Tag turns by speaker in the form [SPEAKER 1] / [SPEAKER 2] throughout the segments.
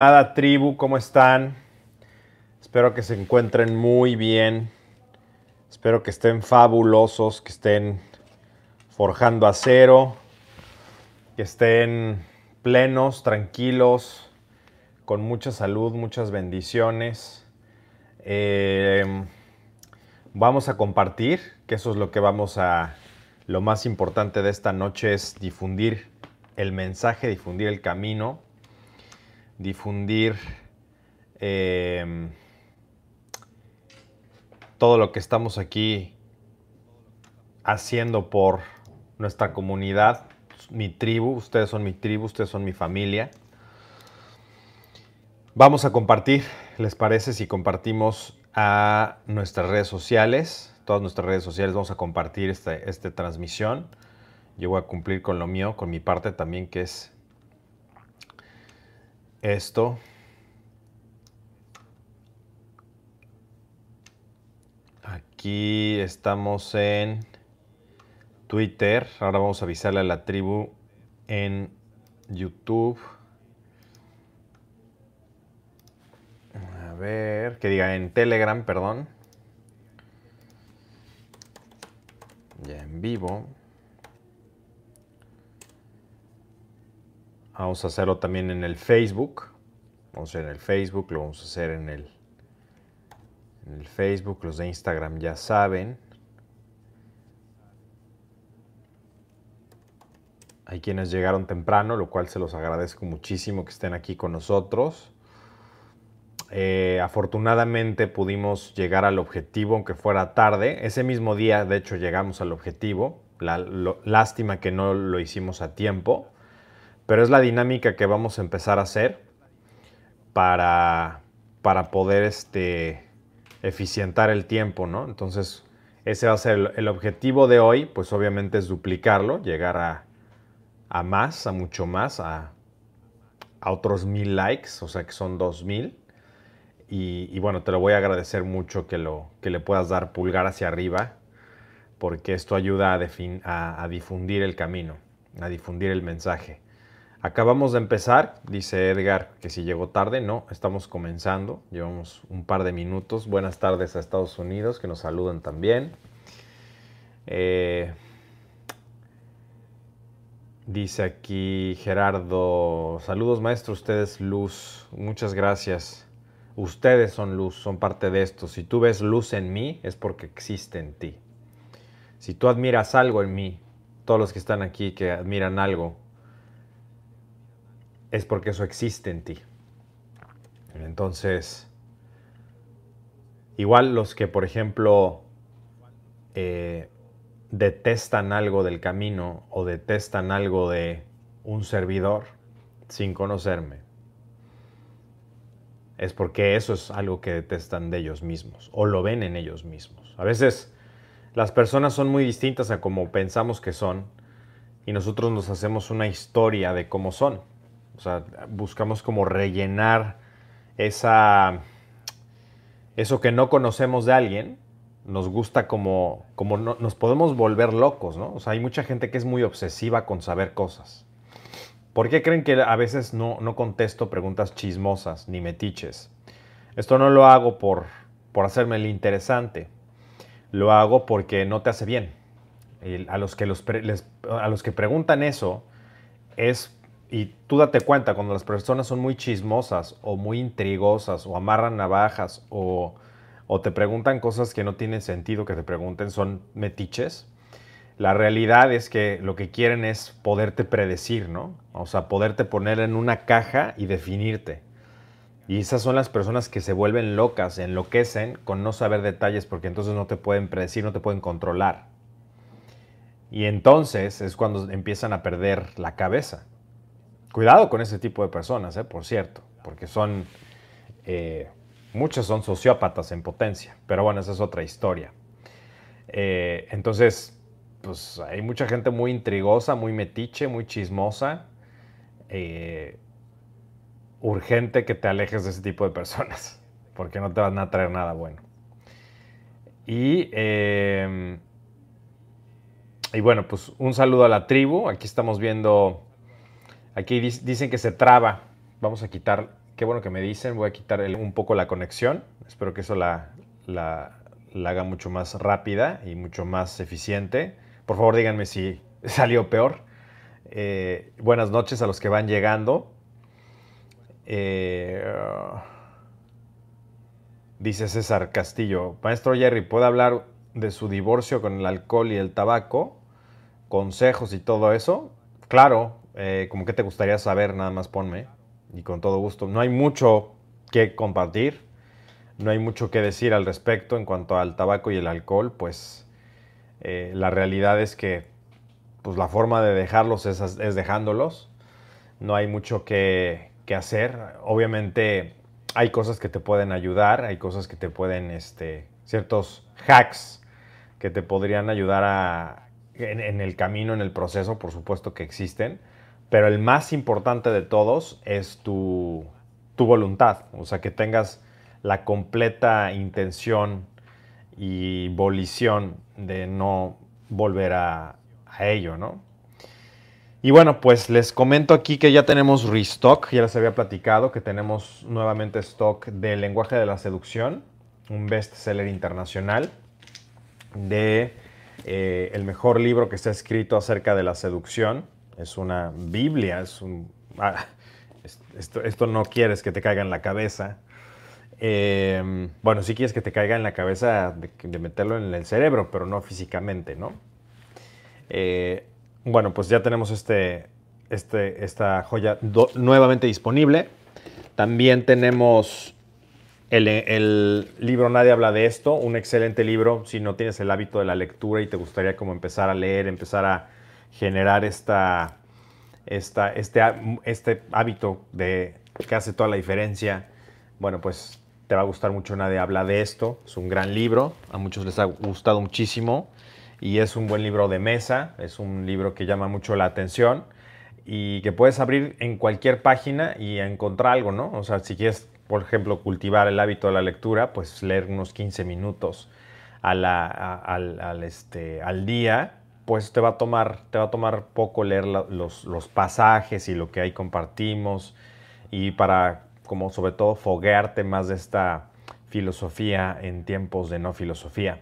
[SPEAKER 1] Nada, tribu, ¿cómo están? Espero que se encuentren muy bien. Espero que estén fabulosos, que estén forjando acero, que estén plenos, tranquilos, con mucha salud, muchas bendiciones. Eh, vamos a compartir, que eso es lo que vamos a... Lo más importante de esta noche es difundir el mensaje, difundir el camino difundir eh, todo lo que estamos aquí haciendo por nuestra comunidad, mi tribu, ustedes son mi tribu, ustedes son mi familia. Vamos a compartir, ¿les parece si compartimos a nuestras redes sociales? Todas nuestras redes sociales vamos a compartir esta, esta transmisión. Yo voy a cumplir con lo mío, con mi parte también, que es esto. Aquí estamos en Twitter. Ahora vamos a avisarle a la tribu en YouTube. A ver, que diga en Telegram, perdón. Ya en vivo. Vamos a hacerlo también en el Facebook. Vamos a hacer en el Facebook, lo vamos a hacer en el, en el Facebook. Los de Instagram ya saben. Hay quienes llegaron temprano, lo cual se los agradezco muchísimo que estén aquí con nosotros. Eh, afortunadamente pudimos llegar al objetivo, aunque fuera tarde. Ese mismo día, de hecho, llegamos al objetivo. La, lástima que no lo hicimos a tiempo pero es la dinámica que vamos a empezar a hacer para, para poder este, eficientar el tiempo, ¿no? Entonces, ese va a ser el, objetivo de hoy, pues obviamente es duplicarlo, llegar a, a más, a mucho más, a, a, otros mil likes, o sea que son dos mil. Y, bueno, te lo voy a agradecer mucho que, lo, que le puedas dar pulgar hacia arriba, porque esto ayuda a, a difundir el camino, a difundir el mensaje. Acabamos de empezar, dice Edgar que si llegó tarde, no, estamos comenzando, llevamos un par de minutos. Buenas tardes a Estados Unidos, que nos saludan también. Eh, dice aquí Gerardo, saludos maestro, ustedes luz, muchas gracias. Ustedes son luz, son parte de esto. Si tú ves luz en mí, es porque existe en ti. Si tú admiras algo en mí, todos los que están aquí que admiran algo, es porque eso existe en ti. Entonces, igual los que, por ejemplo, eh, detestan algo del camino o detestan algo de un servidor sin conocerme, es porque eso es algo que detestan de ellos mismos o lo ven en ellos mismos. A veces las personas son muy distintas a como pensamos que son y nosotros nos hacemos una historia de cómo son. O sea, buscamos como rellenar esa, eso que no conocemos de alguien. Nos gusta como, como nos podemos volver locos, ¿no? O sea, hay mucha gente que es muy obsesiva con saber cosas. ¿Por qué creen que a veces no, no contesto preguntas chismosas ni metiches? Esto no lo hago por, por hacerme el interesante. Lo hago porque no te hace bien. a, los que los a los que preguntan eso es y tú date cuenta, cuando las personas son muy chismosas o muy intrigosas o amarran navajas o, te preguntan cosas que no tienen sentido que te pregunten, son metiches. La realidad es que lo que quieren es poderte predecir, ¿no? O sea, poderte poner en una caja y definirte. Y esas son las personas que se vuelven locas, enloquecen con no saber detalles porque entonces no te pueden predecir, no te pueden controlar. Y entonces es cuando empiezan a perder la cabeza. Cuidado con ese tipo de personas, eh, por cierto, porque son, eh, muchos son sociópatas en potencia, pero bueno, esa es otra historia. Eh, entonces, pues hay mucha gente muy intrigosa, muy metiche, muy chismosa. urgente que te alejes de ese tipo de personas, porque no te van a traer nada bueno. Y, y bueno, pues un saludo a la tribu. Aquí estamos viendo Aquí dicen que se traba. Vamos a quitar qué bueno que me dicen. Voy a quitar un poco la conexión. Espero que eso la, haga mucho más rápida y mucho más eficiente. Por favor, díganme si salió peor. Eh, buenas noches a los que van llegando. Eh, dice César Castillo, maestro Jerry, ¿puede hablar de su divorcio con el alcohol y el tabaco? Consejos y todo eso. Claro, eh, como que te gustaría saber, nada más ponme. Y con todo gusto. No hay mucho que compartir. No hay mucho que decir al respecto en cuanto al tabaco y el alcohol. Pues eh, la realidad es que pues, la forma de dejarlos es, dejándolos. No hay mucho que, hacer. Obviamente hay cosas que te pueden ayudar. Hay cosas que te pueden, este, ciertos hacks que te podrían ayudar a, en el camino, en el proceso, por supuesto que existen pero el más importante de todos es tu, voluntad, o sea, que tengas la completa intención y volición de no volver a, ello, ¿no? Y bueno, pues les comento aquí que ya tenemos restock, ya les había platicado que tenemos nuevamente stock del lenguaje de la seducción, un bestseller internacional de eh, el mejor libro que está escrito acerca de la seducción es una Biblia, es un... Ah, esto, no quieres que te caiga en la cabeza. Em, bueno, sí quieres que te caiga en la cabeza de, meterlo en el cerebro, pero no físicamente, ¿no? Eh, bueno, pues ya tenemos este, este, esta joya nuevamente disponible. También tenemos el, el, libro Nadie habla de esto, un excelente libro si no tienes el hábito de la lectura y te gustaría como empezar a leer, empezar a generar esta, esta, este, este hábito de que hace toda la diferencia. Bueno, pues te va a gustar mucho Nadie habla de esto. Es un gran libro, a muchos les ha gustado muchísimo y es un buen libro de mesa, es un libro que llama mucho la atención y que puedes abrir en cualquier página y encontrar algo, ¿no? O sea, si quieres, por ejemplo, cultivar el hábito de la lectura, pues leer unos 15 minutos al, al, este, al día pues te va a tomar, te va a tomar poco leer los, pasajes y lo que ahí compartimos y para, como sobre todo, foguearte más de esta filosofía en tiempos de no filosofía.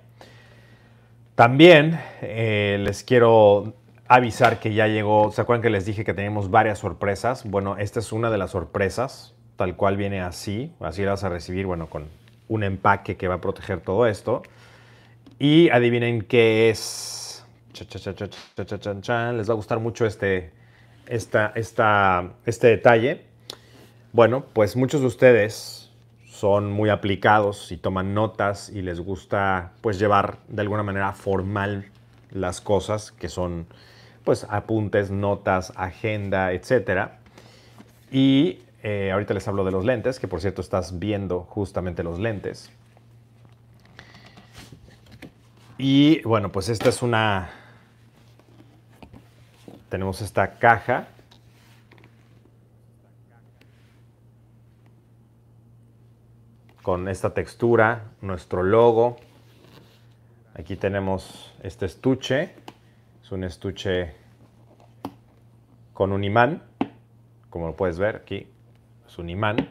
[SPEAKER 1] También eh, les quiero avisar que ya llegó, ¿se acuerdan que les dije que teníamos varias sorpresas? Bueno, esta es una de las sorpresas, tal cual viene así, así la vas a recibir, bueno, con un empaque que va a proteger todo esto. Y adivinen qué es les va a gustar mucho este, esta, esta, este detalle. Bueno, pues muchos de ustedes son muy aplicados y toman notas y les gusta pues llevar de alguna manera formal las cosas que son pues apuntes, notas, agenda, etc. Y eh, ahorita les hablo de los lentes, que por cierto estás viendo justamente los lentes. Y bueno, pues esta es una, tenemos esta caja. Con esta textura, nuestro logo. Aquí tenemos este estuche. Es un estuche con un imán. Como lo puedes ver aquí, es un imán.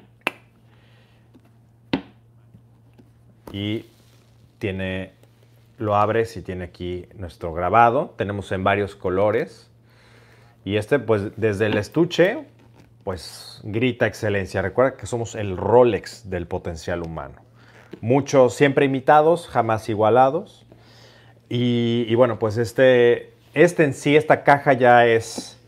[SPEAKER 1] Y tiene, lo abres y tiene aquí nuestro grabado. Tenemos en varios colores. Y este, pues desde el estuche, pues grita excelencia. Recuerda que somos el Rolex del potencial humano. Muchos siempre imitados, jamás igualados. Y, bueno, pues este, este en sí, esta caja ya es,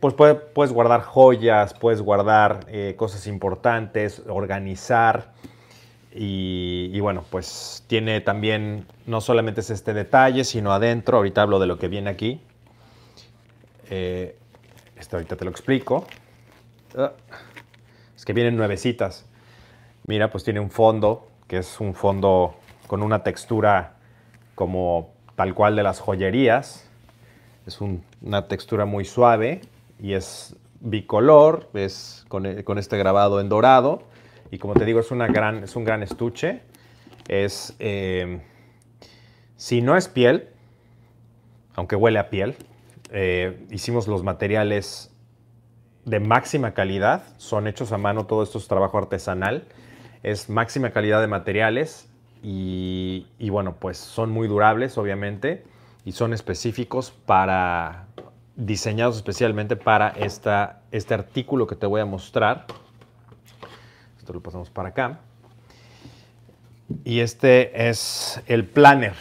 [SPEAKER 1] pues puedes guardar joyas, puedes guardar eh, cosas importantes, organizar. Y, y, bueno, pues tiene también, no solamente es este detalle, sino adentro, ahorita hablo de lo que viene aquí, eh, esto ahorita te lo explico. Ah, es que vienen nuevecitas. Mira, pues tiene un fondo, que es un fondo con una textura como tal cual de las joyerías. Es una textura muy suave y es bicolor, es con, este grabado en dorado. Y como te digo, es, una gran, es un gran estuche. Es, eh, si no es piel, aunque huele a piel, eh, hicimos los materiales de máxima calidad, son hechos a mano, todo esto es trabajo artesanal, es máxima calidad de materiales y, y bueno, pues son muy durables obviamente y son específicos para, diseñados especialmente para esta, este artículo que te voy a mostrar. Esto lo pasamos para acá. Y este es el planner,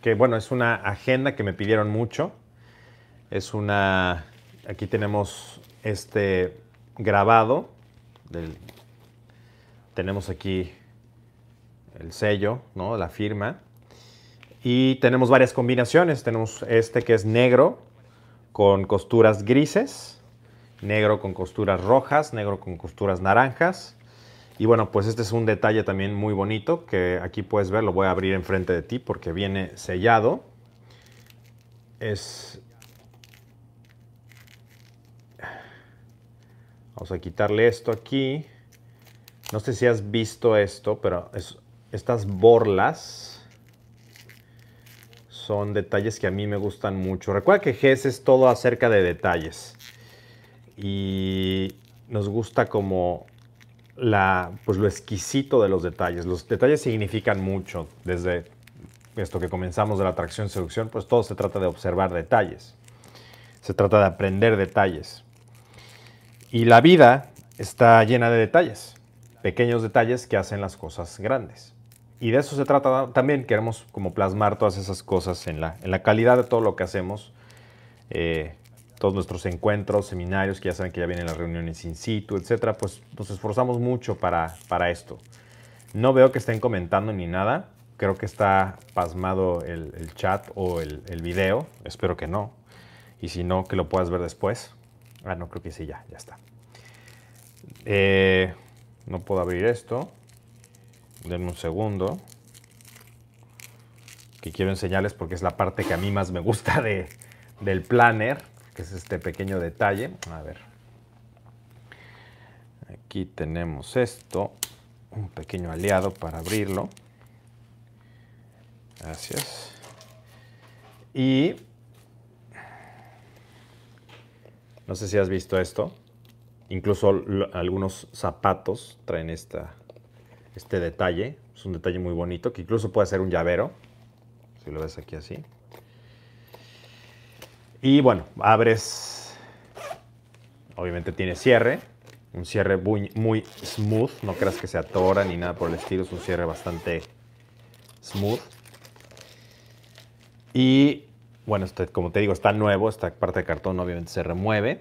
[SPEAKER 1] que bueno, es una agenda que me pidieron mucho. Es una, aquí tenemos este grabado, tenemos aquí el sello, ¿no? la firma. Y tenemos varias combinaciones. Tenemos este que es negro con costuras grises, negro con costuras rojas, negro con costuras naranjas y bueno, pues este es un detalle también muy bonito que aquí puedes ver, lo voy a abrir enfrente de ti porque viene sellado. Es... Vamos a quitarle esto aquí. No sé si has visto esto, pero estas borlas son detalles que a mí me gustan mucho. Recuerda que GES es todo acerca de detalles. Y nos gusta como la, pues lo exquisito de los detalles. Los detalles significan mucho. Desde esto que comenzamos de la atracción seducción, pues todo se trata de observar detalles. Se trata de aprender detalles. Y la vida está llena de detalles, pequeños detalles que hacen las cosas grandes. Y de eso se trata también, queremos como plasmar todas esas cosas en la, en la calidad de todo lo que hacemos, eh, todos nuestros encuentros, seminarios, que ya saben que ya vienen las reuniones in situ, etcétera, pues nos esforzamos mucho para, para esto. No veo que estén comentando ni nada. Creo que está pasmado el, chat o el, el, video. Espero que no. Y si no, que lo puedas ver después. Ah, no, creo que sí, ya, ya está. Eh, no puedo abrir esto. Denme un segundo. Que quiero enseñarles porque es la parte que a mí más me gusta de, del planner que es este pequeño detalle. A ver. Aquí tenemos esto, un pequeño aliado para abrirlo. Gracias. Y no sé si has visto esto. Incluso algunos zapatos traen esta, este detalle. Es un detalle muy bonito que incluso puede ser un llavero. Si lo ves aquí así. Y bueno, abres, obviamente tiene cierre, un cierre muy, muy smooth, no creas que se atora ni nada por el estilo, es un cierre bastante smooth. Y bueno, como te digo, está nuevo, esta parte de cartón obviamente se remueve,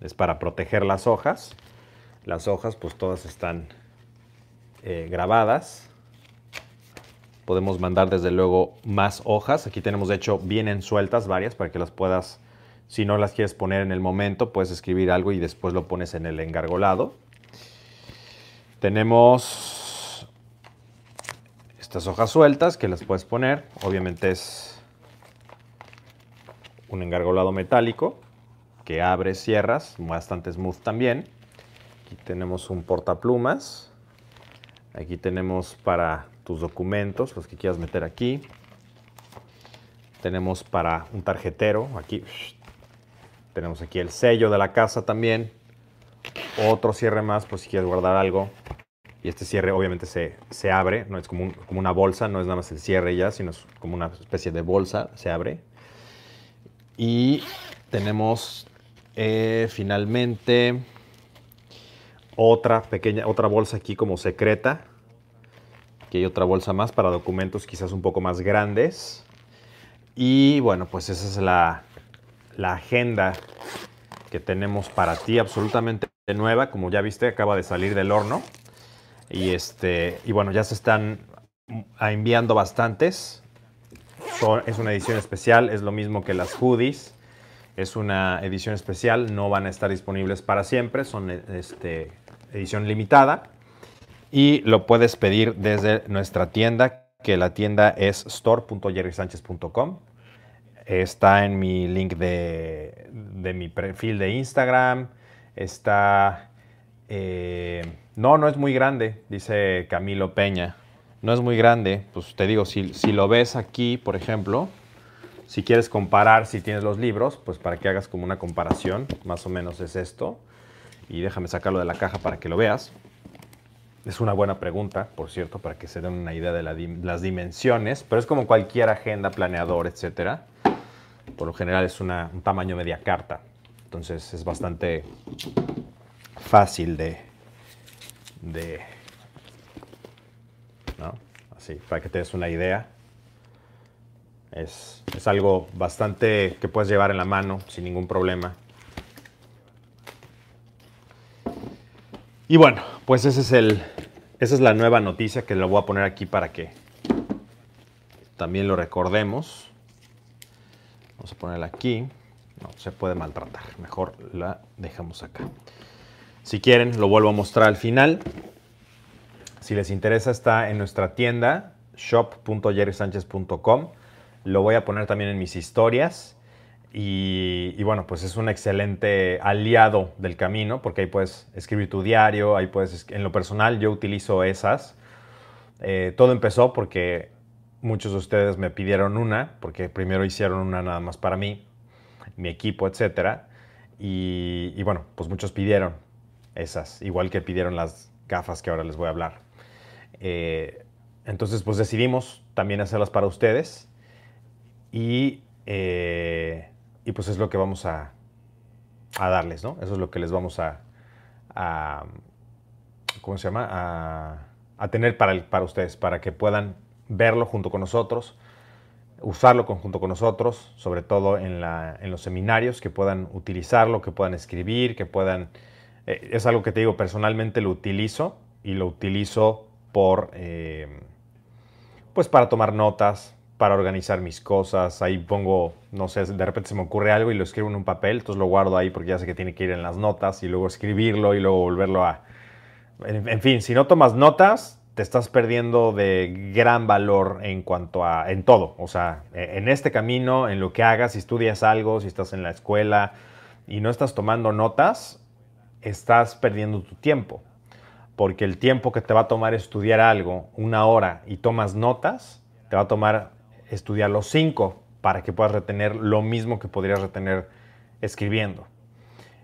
[SPEAKER 1] es para proteger las hojas. Las hojas pues todas están eh, grabadas. Podemos mandar desde luego más hojas. Aquí tenemos de hecho vienen sueltas varias para que las puedas, si no las quieres poner en el momento, puedes escribir algo y después lo pones en el engargolado. Tenemos estas hojas sueltas que las puedes poner. Obviamente es un engargolado metálico que abres, cierras, bastante smooth también. Aquí tenemos un portaplumas. Aquí tenemos para tus documentos, los que quieras meter aquí. Tenemos para un tarjetero, aquí tenemos aquí el sello de la casa también. Otro cierre más por si quieres guardar algo. Y este cierre obviamente se, se abre, no es como, como, una bolsa, no es nada más el cierre ya, sino es como una especie de bolsa, se abre. Y tenemos eh, finalmente otra pequeña, otra bolsa aquí como secreta, Aquí hay otra bolsa más para documentos quizás un poco más grandes. Y bueno, pues esa es la, agenda que tenemos para ti, absolutamente nueva. Como ya viste, acaba de salir del horno. Y, este, y bueno, ya se están enviando bastantes. Es una edición especial, es lo mismo que las hoodies. Es una edición especial, no van a estar disponibles para siempre, son este, edición limitada y lo puedes pedir desde nuestra tienda, que la tienda es store.jerrysanchez.com. Está en mi link de, mi perfil de Instagram. Está... Eh, no, no es muy grande, dice Camilo Peña. No es muy grande. Pues te digo, si, si lo ves aquí, por ejemplo, si quieres comparar, si tienes los libros, pues para que hagas como una comparación, más o menos es esto. Y déjame sacarlo de la caja para que lo veas. Es una buena pregunta, por cierto, para que se den una idea de las dimensiones, pero es como cualquier agenda, planeador, etcétera. Por lo general es un tamaño media carta, entonces es bastante fácil de, de Así, para que te des una idea. Es, es, algo bastante que puedes llevar en la mano sin ningún problema. Y bueno, pues ese es el, esa es la nueva noticia que lo voy a poner aquí para que también lo recordemos. Vamos a ponerla aquí. No se puede maltratar. Mejor la dejamos acá. Si quieren, lo vuelvo a mostrar al final. Si les interesa, está en nuestra tienda shop.jerrysanchez.com. Lo voy a poner también en mis historias. Y, bueno, pues es un excelente aliado del camino porque ahí puedes escribir tu diario, ahí puedes, en lo personal yo utilizo esas. Eh, todo empezó porque muchos de ustedes me pidieron una, porque primero hicieron una nada más para mí, mi equipo, etc. Y, bueno, pues muchos pidieron esas, igual que pidieron las gafas que ahora les voy a hablar. Eh, entonces, pues decidimos también hacerlas para ustedes y... Eh, y pues es lo que vamos a, darles, ¿no? Eso es lo que les vamos a, ¿cómo se llama? A, tener para, para ustedes, para que puedan verlo junto con nosotros, usarlo junto con nosotros, sobre todo en, los seminarios, que puedan utilizarlo, que puedan escribir, que puedan... Eh, es algo que te digo, personalmente lo utilizo y lo utilizo por... Eh, pues para tomar notas, para organizar mis cosas. Ahí pongo, no sé, de repente se me ocurre algo y lo escribo en un papel, entonces lo guardo ahí porque ya sé que tiene que ir en las notas y luego escribirlo y luego volverlo a... En, fin, si no tomas notas, te estás perdiendo de gran valor en cuanto a... en todo. O sea, e, en este camino, en lo que hagas, si estudias algo, si estás en la escuela y no estás tomando notas, estás perdiendo tu tiempo. Porque el tiempo que te va a tomar estudiar algo, una hora, y tomas notas, te va a tomar estudiar los cinco para que puedas retener lo mismo que podrías retener escribiendo.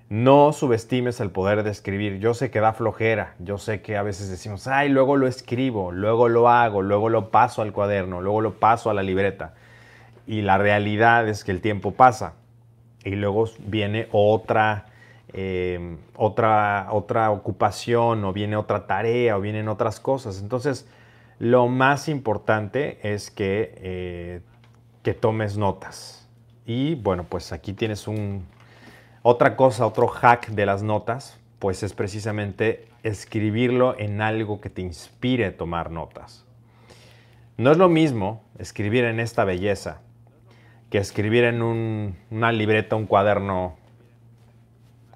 [SPEAKER 1] No subestimes el poder de escribir. Yo sé que da flojera. Yo sé que a veces decimos, ay, luego lo escribo, luego lo hago, luego lo paso al cuaderno, luego lo paso a la libreta. Y la realidad es que el tiempo pasa. Y luego viene otra, eh, otra, otra ocupación, o viene otra tarea, o vienen otras cosas. Entonces, lo más importante es que, eh, que tomes notas. Y bueno, pues aquí tienes un, otra cosa, otro hack de las notas, pues es precisamente escribirlo en algo que te inspire a tomar notas. No es lo mismo escribir en esta belleza que escribir en una libreta, un cuaderno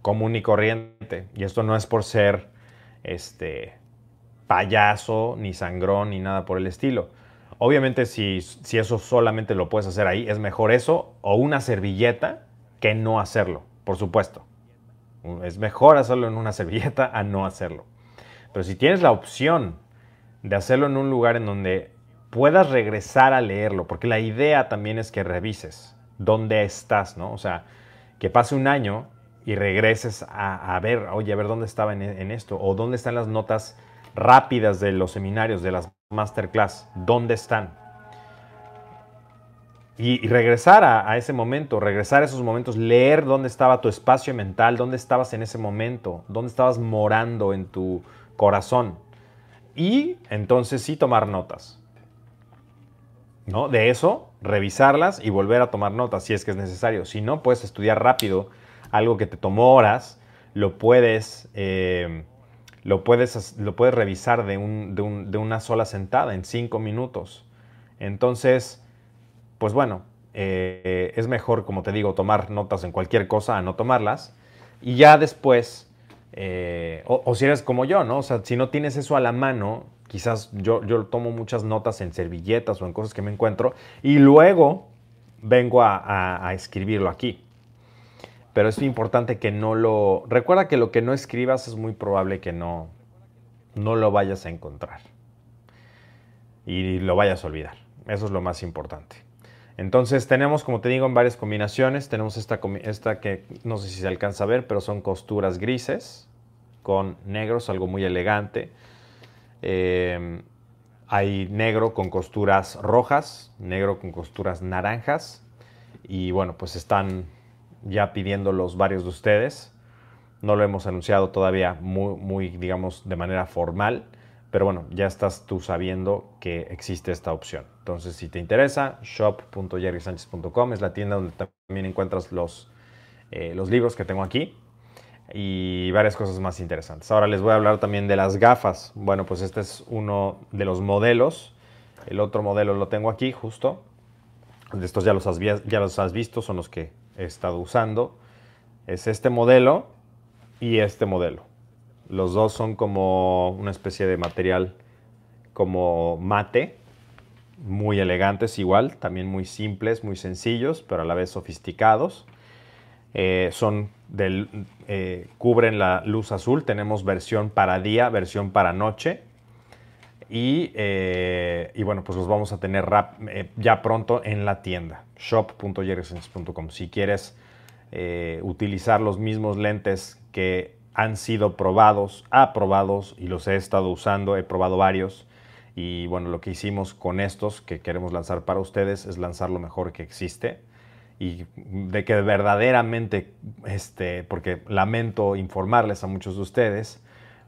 [SPEAKER 1] común y corriente. Y esto no es por ser este, payaso, ni sangrón, ni nada por el estilo. Obviamente si, si eso solamente lo puedes hacer ahí, es mejor eso o una servilleta que no hacerlo, por supuesto. Es mejor hacerlo en una servilleta a no hacerlo. Pero si tienes la opción de hacerlo en un lugar en donde puedas regresar a leerlo, porque la idea también es que revises dónde estás, ¿no? O sea, que pase un año y regreses a, ver, oye, a ver dónde estaba en, esto, o dónde están las notas rápidas de los seminarios, de las masterclass, ¿dónde están? Y, regresar a, ese momento, regresar a esos momentos, leer dónde estaba tu espacio mental, dónde estabas en ese momento, dónde estabas morando en tu corazón. Y entonces sí tomar notas. ¿No? De eso, revisarlas y volver a tomar notas si es que es necesario. Si no, puedes estudiar rápido algo que te tomó horas, lo puedes eh, lo puedes, lo puedes revisar de, una sola sentada en cinco minutos. Entonces, pues bueno, eh, es mejor, como te digo, tomar notas en cualquier cosa a no tomarlas. Y ya después, eh, o, si eres como yo, ¿no? O sea, si no tienes eso a la mano, quizás yo, yo tomo muchas notas en servilletas o en cosas que me encuentro y luego vengo a escribirlo aquí pero es importante que no lo... Recuerda que lo que no escribas es muy probable que no, no lo vayas a encontrar y lo vayas a olvidar. Eso es lo más importante. Entonces tenemos, como te digo, en varias combinaciones. Tenemos esta, esta que no sé si se alcanza a ver, pero son costuras grises. con negros, algo muy elegante. Eh, hay negro con costuras rojas, negro con costuras naranjas. Y bueno, pues están ya pidiendo los varios de ustedes. No lo hemos anunciado todavía muy, muy, digamos, de manera formal. Pero bueno, ya estás tú sabiendo que existe esta opción. Entonces, si te interesa, shop.jerrysanchez.com es la tienda donde también encuentras los, eh, los libros que tengo aquí y varias cosas más interesantes. Ahora les voy a hablar también de las gafas. Bueno, pues este es uno de los modelos. El otro modelo lo tengo aquí justo. Estos ya los has, ya los has visto, son los que he estado usando. Es este modelo y este modelo. Los dos son como una especie de material como mate, muy elegantes igual, también muy simples, muy sencillos, pero a la vez sofisticados. Eh, son del, eh, cubren la luz azul. Tenemos versión para día, versión para noche. Y, eh, y bueno, pues los vamos a tener ya pronto en la tienda, shop.jerrysense.com. Si quieres utilizar los mismos lentes que han sido probados, aprobados y los he estado usando, he probado varios. Y bueno, lo que hicimos con estos que queremos lanzar para ustedes es lanzar lo mejor que existe y de que verdaderamente, este, porque lamento informarles a muchos de ustedes,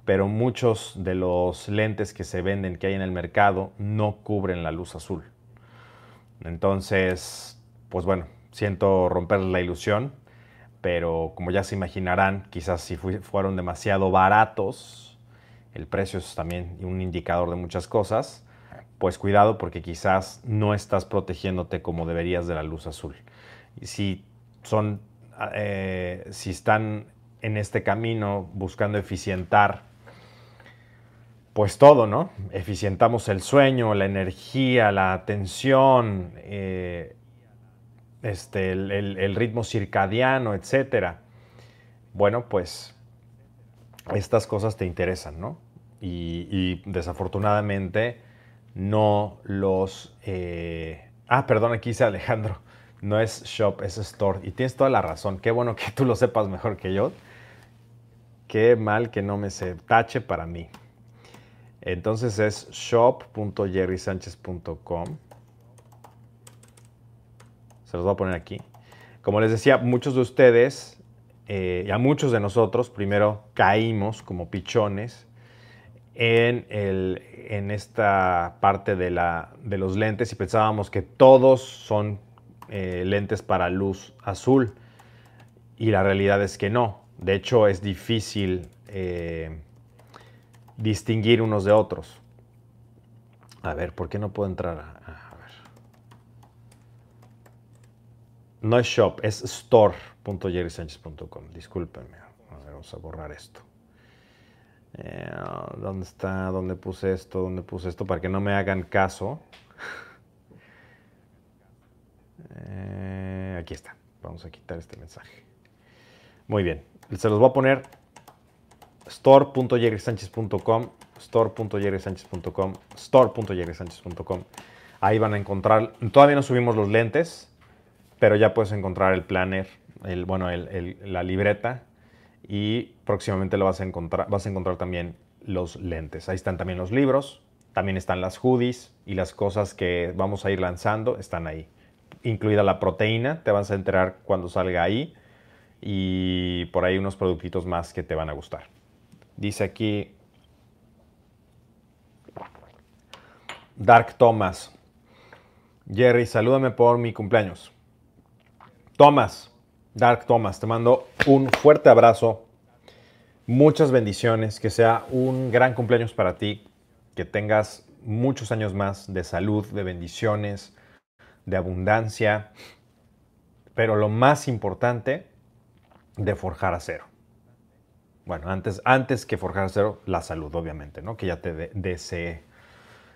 [SPEAKER 1] pero muchos de los lentes que se venden, que hay en el mercado, no cubren la luz azul. Entonces, pues bueno, siento romper la ilusión, pero como ya se imaginarán, quizás si fueron demasiado baratos, el precio es también un indicador de muchas cosas, pues cuidado porque quizás no estás protegiéndote como deberías de la luz azul si son, eh, si están en este camino buscando eficientar, pues todo, ¿no? Eficientamos el sueño, la energía, la atención, eh, este, el, ritmo circadiano, etc. Bueno, pues estas cosas te interesan, ¿no? Y, desafortunadamente no los... Eh, ah, perdón, aquí dice Alejandro no es shop, es store. Y tienes toda la razón. Qué bueno que tú lo sepas mejor que yo. Qué mal que no me se tache para mí. Entonces es shop.jerrysanchez.com. Se los voy a poner aquí. Como les decía, muchos de ustedes eh, y a muchos de nosotros primero caímos como pichones en, esta parte de los lentes y pensábamos que todos son eh, lentes para luz azul y la realidad es que no. De hecho es difícil eh, distinguir unos de otros. A ver, ¿por qué no puedo entrar? A. No es shop, es store.jerrysanchez.com. Discúlpenme. A ver, vamos a borrar esto. Eh, ¿Dónde está? ¿Dónde puse esto? ¿Dónde puse esto? Para que no me hagan caso. Eh, aquí está. Vamos a quitar este mensaje. Muy bien. Se los voy a poner store.jerrysanchez.com, store.jerrysanchez.com, store.jerrysanchez.com. Ahí van a encontrar, todavía no subimos los lentes, pero ya puedes encontrar el planner, el, bueno, la libreta y próximamente lo vas a encontrar, vas a encontrar también los lentes. Ahí están también los libros, también están las hoodies y las cosas que vamos a ir lanzando están ahí incluida la proteína, te vas a enterar cuando salga ahí y por ahí unos productitos más que te van a gustar. Dice aquí Dark Thomas. Jerry, salúdame por mi cumpleaños. Thomas, Dark Thomas, te mando un fuerte abrazo. Muchas bendiciones, que sea un gran cumpleaños para ti, que tengas muchos años más de salud, de bendiciones, de abundancia, pero lo más importante, de forjar acero. Bueno, antes, antes que forjar acero, la salud, obviamente, ¿no? Que ya te desee.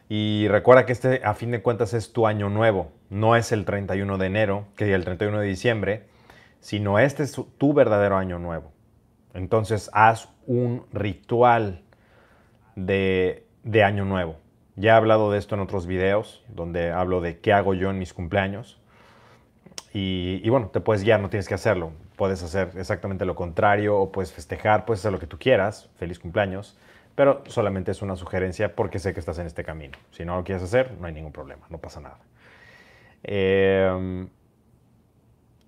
[SPEAKER 1] Y recuerda que este, a fin de cuentas, es tu año nuevo. No es el 31 de enero, que el 31 de diciembre, sino este es tu verdadero año nuevo. Entonces, haz un ritual de, de año nuevo. Ya he hablado de esto en otros videos, donde hablo de qué hago yo en mis cumpleaños. y, y, bueno, te puedes guiar, no tienes que hacerlo. Puedes hacer exactamente lo contrario o puedes festejar, puedes hacer lo que tú quieras. Feliz cumpleaños. Pero solamente es una sugerencia porque sé que estás en este camino. Si no lo quieres hacer, no hay ningún problema, no pasa nada. Eh,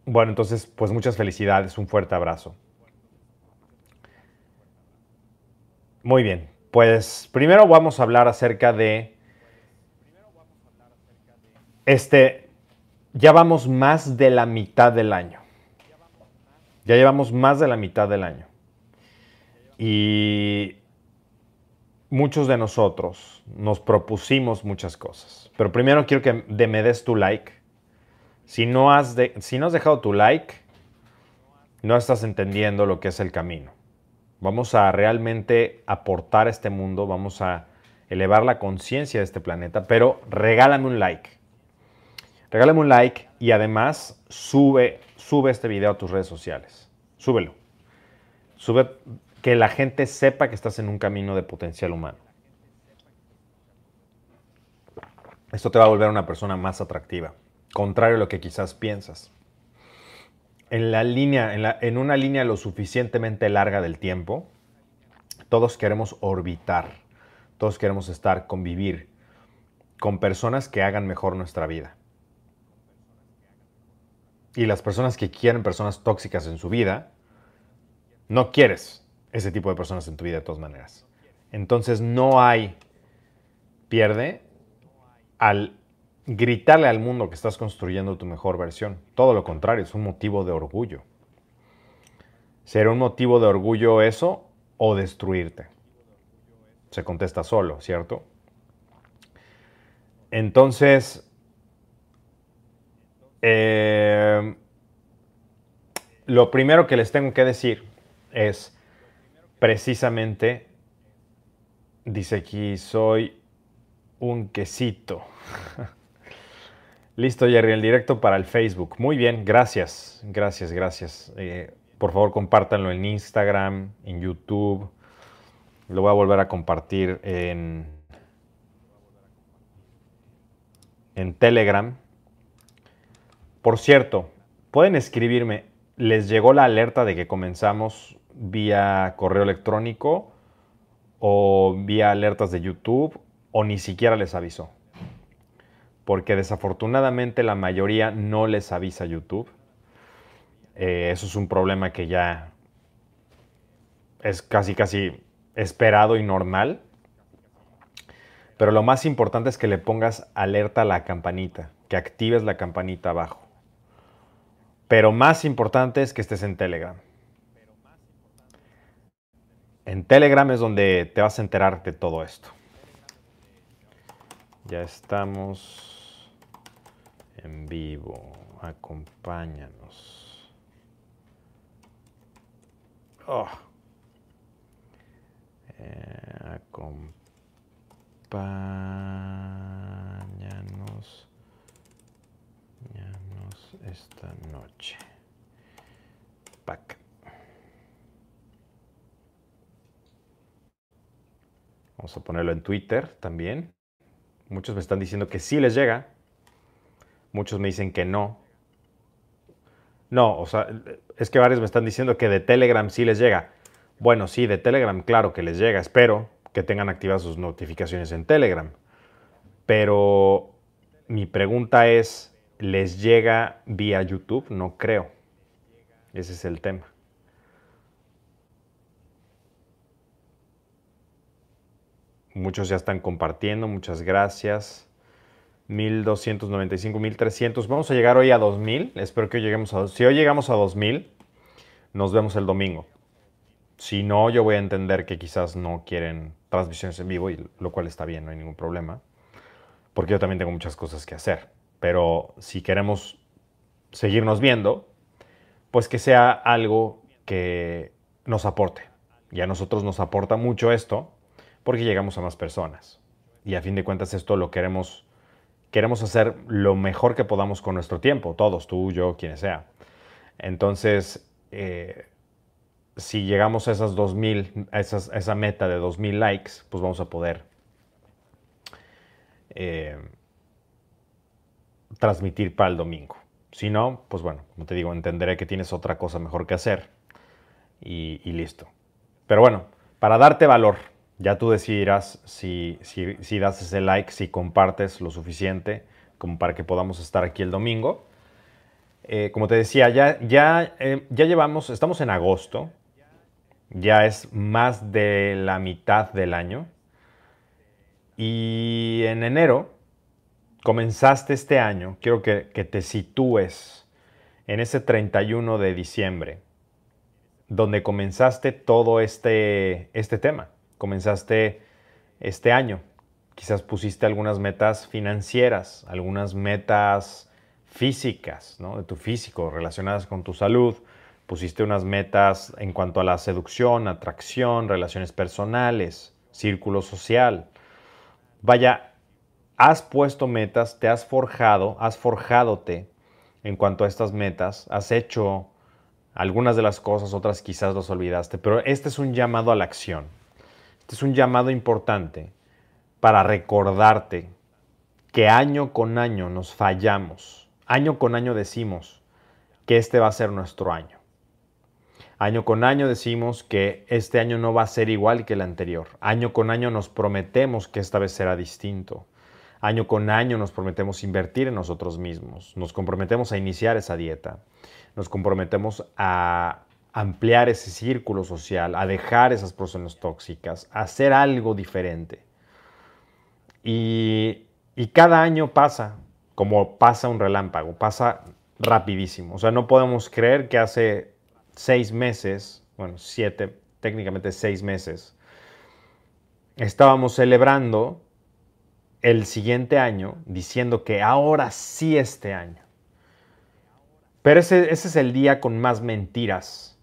[SPEAKER 1] bueno, entonces, pues muchas felicidades, un fuerte abrazo. Muy bien, pues primero vamos a hablar acerca de este, ya vamos más de la mitad del año. Ya llevamos más de la mitad del año. Y muchos de nosotros nos propusimos muchas cosas. Pero primero quiero que me des tu like si no, has si no has dejado tu like, no estás entendiendo lo que es el camino. Vamos a realmente aportar a este mundo, vamos a elevar la conciencia de este planeta, pero regálame un like. Regálame un like y además sube, sube este video a tus redes sociales. Súbelo. Sube que la gente sepa que estás en un camino de potencial humano. Esto te va a volver una persona más atractiva contrario a lo que quizás piensas. En, la línea, en, en una línea lo suficientemente larga del tiempo, todos queremos orbitar, todos queremos estar, convivir con personas que hagan mejor nuestra vida. Y las personas que quieren personas tóxicas en su vida, no quieres ese tipo de personas en tu vida de todas maneras. Entonces no hay pierde al gritarle al mundo que estás construyendo tu mejor versión. Todo lo contrario, es un motivo de orgullo. ¿Será un motivo de orgullo eso o destruirte? Se contesta solo, ¿cierto? Entonces, eh, lo primero que les tengo que decir es precisamente, dice aquí, soy un quesito. Listo, Jerry, el directo para el Facebook. Muy bien, gracias, gracias, gracias. Eh, por favor, compártanlo en Instagram, en YouTube. Lo voy a volver a compartir en, en Telegram. Por cierto, pueden escribirme. ¿Les llegó la alerta de que comenzamos vía correo electrónico o vía alertas de YouTube o ni siquiera les avisó? porque desafortunadamente la mayoría no les avisa YouTube. Eh, eso es un problema que ya es casi casi esperado y normal. Pero lo más importante es que le pongas alerta a la campanita, que actives la campanita abajo. Pero más importante es que estés en Telegram. En Telegram es donde te vas a enterar de todo esto. Ya estamos en vivo. Acompáñanos. Oh. Eh, acompáñanos. Esta noche. Pac. Vamos a ponerlo en Twitter también. Muchos me están diciendo que sí les llega. Muchos me dicen que no. No, o sea, es que varios me están diciendo que de Telegram sí les llega. Bueno, sí, de Telegram, claro que les llega. Espero que tengan activadas sus notificaciones en Telegram. Pero mi pregunta es, ¿les llega vía YouTube? No creo. Ese es el tema. Muchos ya están compartiendo, muchas gracias. 1295, 1300. Vamos a llegar hoy a 2000. Espero que hoy lleguemos a. Si hoy llegamos a 2000, nos vemos el domingo. Si no, yo voy a entender que quizás no quieren transmisiones en vivo, y lo cual está bien, no hay ningún problema. Porque yo también tengo muchas cosas que hacer. Pero si queremos seguirnos viendo, pues que sea algo que nos aporte. Y a nosotros nos aporta mucho esto porque llegamos a más personas. Y a fin de cuentas esto lo queremos queremos hacer lo mejor que podamos con nuestro tiempo, todos, tú, yo, quien sea. Entonces, eh, si llegamos a esas 2000, a, esa meta de 2000 likes, pues vamos a poder eh, transmitir para el domingo. Si no, pues bueno, como te digo, entenderé que tienes otra cosa mejor que hacer y, listo. Pero bueno, para darte valor, ya tú decidirás si, si, das ese like, si compartes lo suficiente como para que podamos estar aquí el domingo. Eh, como te decía, ya, ya, eh, ya llevamos, estamos en agosto, ya es más de la mitad del año. Y en enero comenzaste este año, quiero que, te sitúes en ese 31 de diciembre, donde comenzaste todo este, este tema, comenzaste este año. Quizás pusiste algunas metas financieras, algunas metas físicas, de tu físico, relacionadas con tu salud. Pusiste unas metas en cuanto a la seducción, atracción, relaciones personales, círculo social. Vaya, has puesto metas, te has forjado, has forjadote en cuanto a estas metas, has hecho algunas de las cosas, otras quizás las olvidaste, pero este es un llamado a la acción. Este es un llamado importante para recordarte que año con año nos fallamos, año con año decimos que este va a ser nuestro año. Año con año decimos que este año no va a ser igual que el anterior. Año con año nos prometemos que esta vez será distinto. Año con año nos prometemos invertir en nosotros mismos, nos comprometemos a iniciar esa dieta, nos comprometemos a ampliar ese círculo social, a dejar esas personas tóxicas, a hacer algo diferente. Y, cada año pasa como pasa un relámpago, pasa rapidísimo. O sea, no podemos creer que hace seis meses, bueno, siete, técnicamente seis meses, estábamos celebrando el siguiente año diciendo que ahora sí este año. Pero ese, ese, es el día con más mentiras.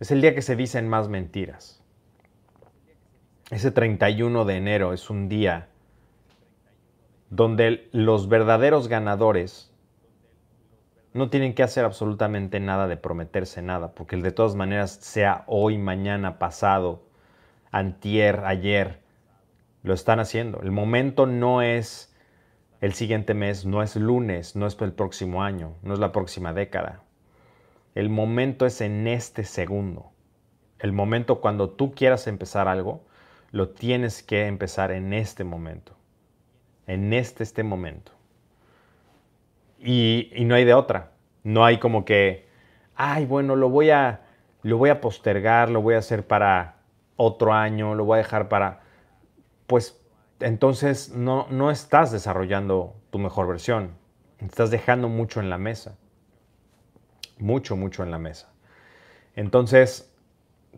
[SPEAKER 1] Es el día que se dicen más mentiras. Ese 31 de enero es un día donde los verdaderos ganadores no tienen que hacer absolutamente nada de prometerse nada, porque de todas maneras, sea hoy, mañana, pasado, antier, ayer, lo están haciendo. El momento no es el siguiente mes, no es lunes, no es el próximo año, no es la próxima década. El momento es en este segundo. El momento cuando tú quieras empezar algo, lo tienes que empezar en este momento. En este, este momento. Y, y no hay de otra. No hay como que, ay, bueno, lo voy a, lo voy a postergar, lo voy a hacer para otro año, lo voy a dejar para pues entonces no, no estás desarrollando tu mejor versión. Estás dejando mucho en la mesa. Mucho, mucho en la mesa. Entonces,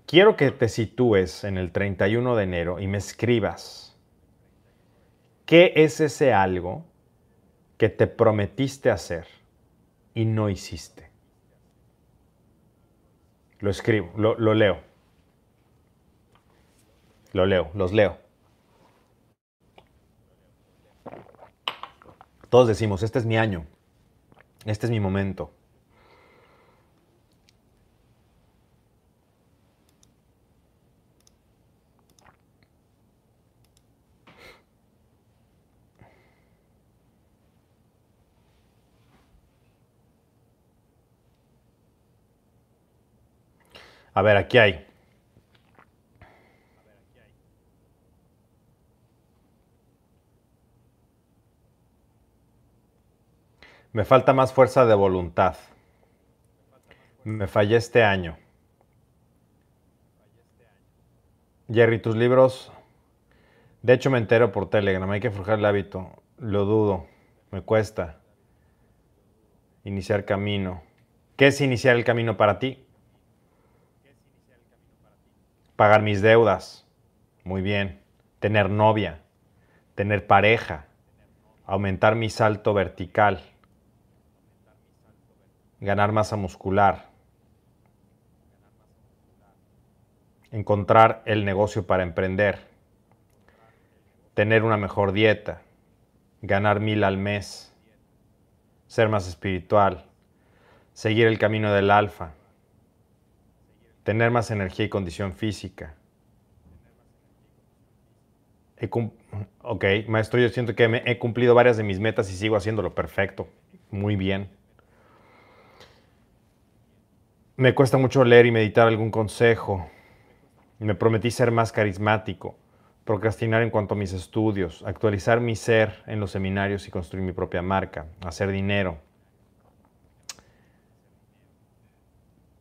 [SPEAKER 1] quiero que te sitúes en el 31 de enero y me escribas qué es ese algo que te prometiste hacer y no hiciste. Lo escribo, lo, lo leo. Lo leo, los leo. Todos decimos, este es mi año, este es mi momento. A ver, aquí hay. Me falta más fuerza de voluntad. Me fallé este año. Jerry, tus libros. De hecho, me entero por Telegram. Hay que forjar el hábito. Lo dudo. Me cuesta. Iniciar camino. ¿Qué es iniciar el camino para ti? Pagar mis deudas. Muy bien. Tener novia. Tener pareja. Aumentar mi salto vertical ganar masa muscular, encontrar el negocio para emprender, tener una mejor dieta, ganar mil al mes, ser más espiritual, seguir el camino del alfa, tener más energía y condición física. ok, maestro, yo siento que he cumplido varias de mis metas y sigo haciéndolo. Perfecto, muy bien. Me cuesta mucho leer y meditar algún consejo. Me prometí ser más carismático, procrastinar en cuanto a mis estudios, actualizar mi ser en los seminarios y construir mi propia marca, hacer dinero,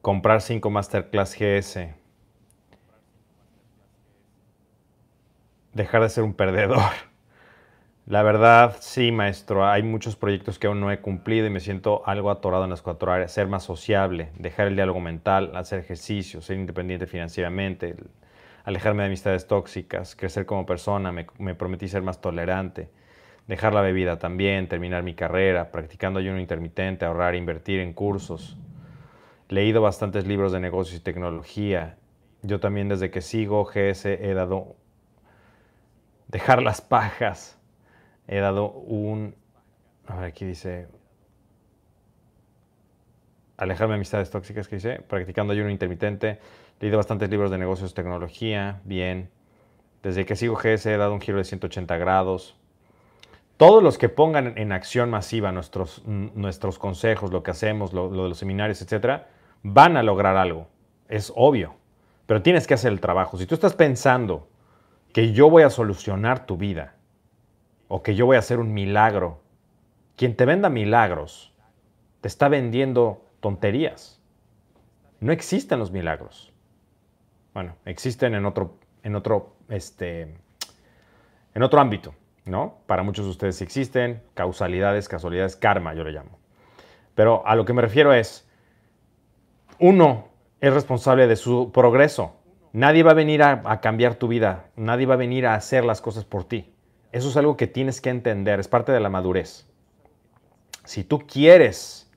[SPEAKER 1] comprar cinco Masterclass GS, dejar de ser un perdedor. La verdad, sí, maestro, hay muchos proyectos que aún no he cumplido y me siento algo atorado en las cuatro áreas. Ser más sociable, dejar el diálogo mental, hacer ejercicio, ser independiente financieramente, alejarme de amistades tóxicas, crecer como persona, me, me prometí ser más tolerante, dejar la bebida también, terminar mi carrera, practicando ayuno intermitente, ahorrar, invertir en cursos. Leído bastantes libros de negocios y tecnología. Yo también desde que sigo GS he dado dejar las pajas he dado un... A ver, aquí dice... Alejarme de amistades tóxicas, que dice, practicando ayuno intermitente, leído bastantes libros de negocios, tecnología, bien. Desde que sigo GS he dado un giro de 180 grados. Todos los que pongan en acción masiva nuestros, nuestros consejos, lo que hacemos, lo, lo de los seminarios, etcétera, van a lograr algo. Es obvio. Pero tienes que hacer el trabajo. Si tú estás pensando que yo voy a solucionar tu vida, o que yo voy a hacer un milagro. Quien te venda milagros te está vendiendo tonterías. No existen los milagros. Bueno, existen en otro, en otro, este, en otro ámbito, ¿no? Para muchos de ustedes existen causalidades, casualidades, karma, yo le llamo. Pero a lo que me refiero es, uno es responsable de su progreso. Nadie va a venir a, a cambiar tu vida, nadie va a venir a hacer las cosas por ti. Eso es algo que tienes que entender, es parte de la madurez. Si tú quieres,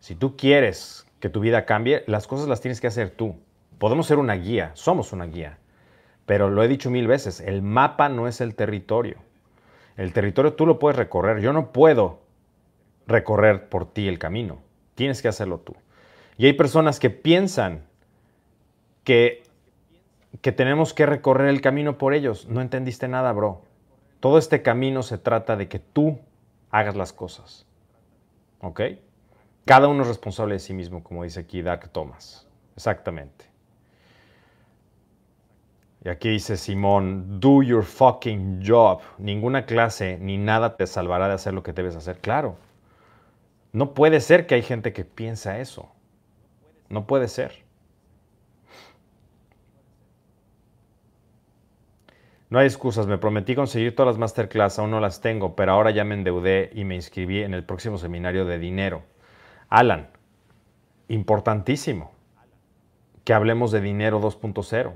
[SPEAKER 1] si tú quieres que tu vida cambie, las cosas las tienes que hacer tú. Podemos ser una guía, somos una guía. Pero lo he dicho mil veces, el mapa no es el territorio. El territorio tú lo puedes recorrer. Yo no puedo recorrer por ti el camino. Tienes que hacerlo tú. Y hay personas que piensan que, que tenemos que recorrer el camino por ellos. No entendiste nada, bro. Todo este camino se trata de que tú hagas las cosas. ¿Ok? Cada uno es responsable de sí mismo, como dice aquí Dark Thomas. Exactamente. Y aquí dice Simón, do your fucking job. Ninguna clase ni nada te salvará de hacer lo que debes hacer. Claro. No puede ser que hay gente que piensa eso. No puede ser. No hay excusas, me prometí conseguir todas las masterclass, aún no las tengo, pero ahora ya me endeudé y me inscribí en el próximo seminario de dinero. Alan, importantísimo que hablemos de dinero 2.0.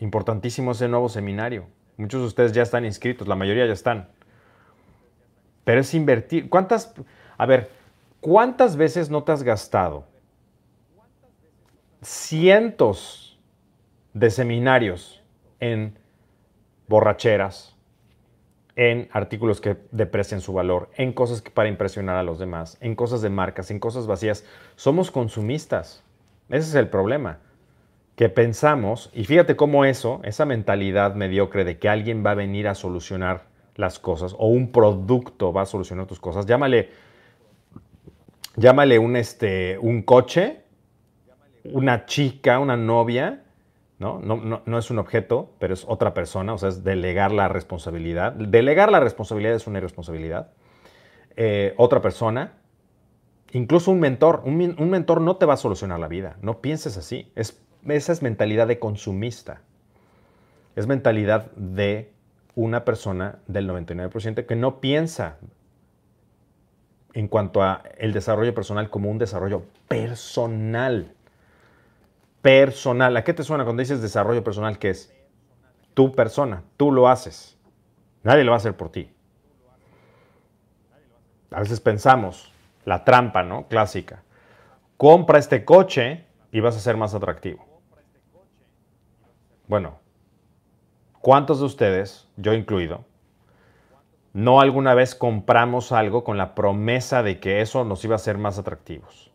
[SPEAKER 1] Importantísimo ese nuevo seminario. Muchos de ustedes ya están inscritos, la mayoría ya están. Pero es invertir. ¿Cuántas, a ver, cuántas veces no te has gastado cientos de seminarios en borracheras, en artículos que deprecian su valor, en cosas que para impresionar a los demás, en cosas de marcas, en cosas vacías. Somos consumistas. Ese es el problema. Que pensamos, y fíjate cómo eso, esa mentalidad mediocre de que alguien va a venir a solucionar las cosas o un producto va a solucionar tus cosas, llámale, llámale un, este, un coche, una chica, una novia, ¿no? No, es un objeto, pero es otra persona, o sea, es delegar la responsabilidad. Delegar la responsabilidad es una irresponsabilidad. Eh, otra persona, incluso un mentor, un, un, mentor no te va a solucionar la vida, no pienses así. Es, esa es mentalidad de consumista. Es mentalidad de una persona del 99% que no piensa en cuanto a el desarrollo personal como un desarrollo personal personal. ¿A qué te suena cuando dices desarrollo personal? ¿Qué es? Tu persona, tú lo haces. Nadie lo va a hacer por ti. A veces pensamos, la trampa, ¿no? Clásica. Compra este coche y vas a ser más atractivo. Bueno, ¿cuántos de ustedes, yo incluido, no alguna vez compramos algo con la promesa de que eso nos iba a hacer más atractivos?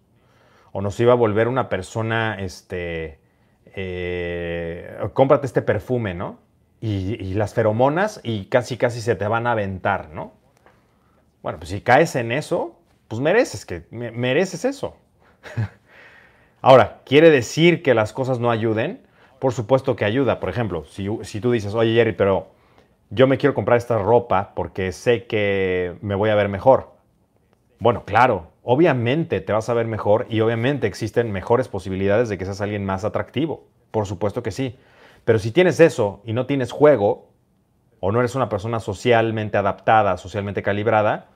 [SPEAKER 1] O nos iba a volver una persona, este, eh, cómprate este perfume, ¿no? Y, las feromonas y casi casi se te van a aventar, ¿no? Bueno, pues si caes en eso, pues mereces que mereces eso. Ahora, ¿quiere decir que las cosas no ayuden? Por supuesto que ayuda. Por ejemplo, si, si tú dices, oye Jerry, pero yo me quiero comprar esta ropa porque sé que me voy a ver mejor. Bueno, claro, obviamente te vas a ver mejor y obviamente existen mejores posibilidades de que seas alguien más atractivo. Por supuesto que sí. Pero si tienes eso y no tienes juego, o no eres una persona socialmente adaptada, socialmente calibrada,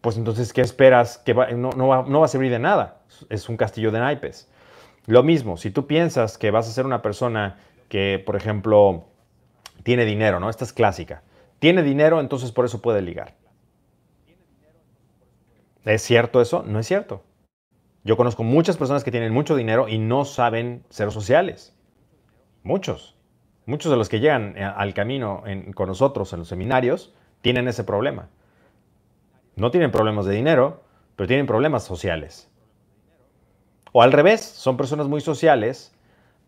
[SPEAKER 1] pues entonces, ¿qué esperas? Que no, no, va, no, va, a servir de nada. Es un castillo de naipes. Lo mismo, si tú piensas que vas a ser una persona que, por ejemplo, tiene dinero, ¿no? Esta es clásica. Tiene dinero, entonces por eso puede ligar. ¿Es cierto eso? No es cierto. Yo conozco muchas personas que tienen mucho dinero y no saben ser sociales. Muchos. Muchos de los que llegan eh, al camino con nosotros en los seminarios tienen ese problema. No tienen problemas de dinero, pero tienen problemas sociales. O al revés, son personas muy sociales,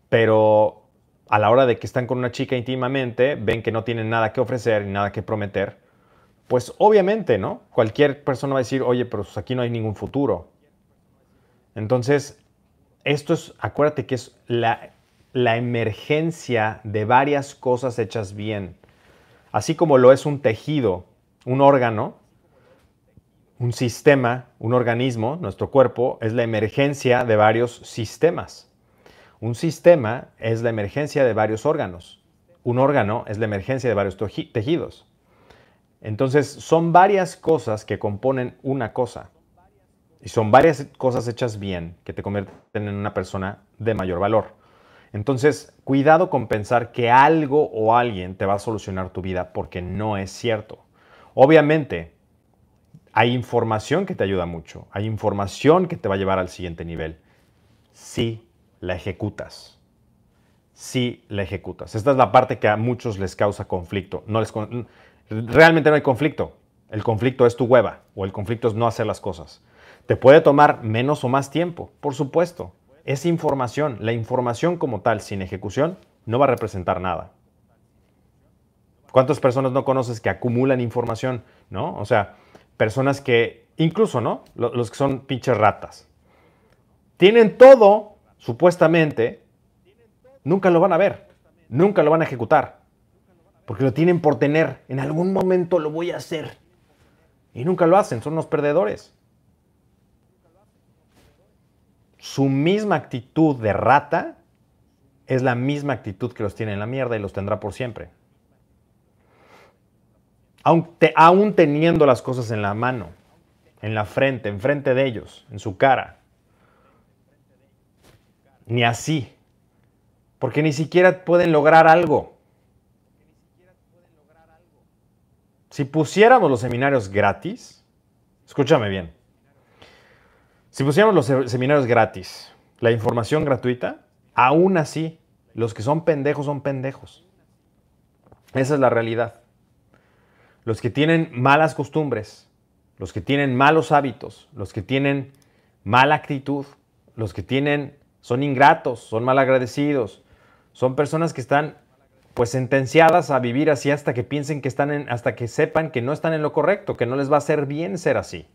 [SPEAKER 1] pero a la hora de que están con una chica íntimamente, ven que no tienen nada que ofrecer ni nada que prometer, pues obviamente, ¿no? Cualquier persona va a decir, oye, pero pues aquí no hay ningún futuro. Entonces, esto es, acuérdate que es la, la emergencia de varias cosas hechas bien. Así como lo es un tejido, un órgano, un sistema, un organismo, nuestro cuerpo, es la emergencia de varios sistemas. Un sistema es la emergencia de varios órganos. Un órgano es la emergencia de varios tejidos. Entonces, son varias cosas que componen una cosa. Y son varias cosas hechas bien que te convierten en una persona de mayor valor. Entonces, cuidado con pensar que algo o alguien te va a solucionar tu vida porque no es cierto. Obviamente, hay información que te ayuda mucho, hay información que te va a llevar al siguiente nivel. Si la ejecutas. Si la ejecutas. Esta es la parte que a muchos les causa conflicto. No les, realmente no hay conflicto. El conflicto es tu hueva o el conflicto es no hacer las cosas. Te puede tomar menos o más tiempo, por supuesto. Es información. La información como tal, sin ejecución, no va a representar nada. ¿Cuántas personas no conoces que acumulan información? ¿No? O sea, personas que, incluso, ¿no? Los que son pinches ratas. Tienen todo, supuestamente, nunca lo van a ver, nunca lo van a ejecutar, porque lo tienen por tener. En algún momento lo voy a hacer. Y nunca lo hacen, son los perdedores. Su misma actitud de rata es la misma actitud que los tiene en la mierda y los tendrá por siempre aún, teniendo las cosas en la mano, en la frente, enfrente de ellos, en su cara. Ni así. Porque ni siquiera pueden lograr algo. Si pusiéramos los seminarios gratis, escúchame bien, si pusiéramos los seminarios gratis, la información gratuita, aún así, los que son pendejos son pendejos. Esa es la realidad los que tienen malas costumbres, los que tienen malos hábitos, los que tienen mala actitud, los que tienen son ingratos, son malagradecidos, son personas que están pues sentenciadas a vivir así hasta que piensen que están en, hasta que sepan que no están en lo correcto, que no les va a hacer bien ser así.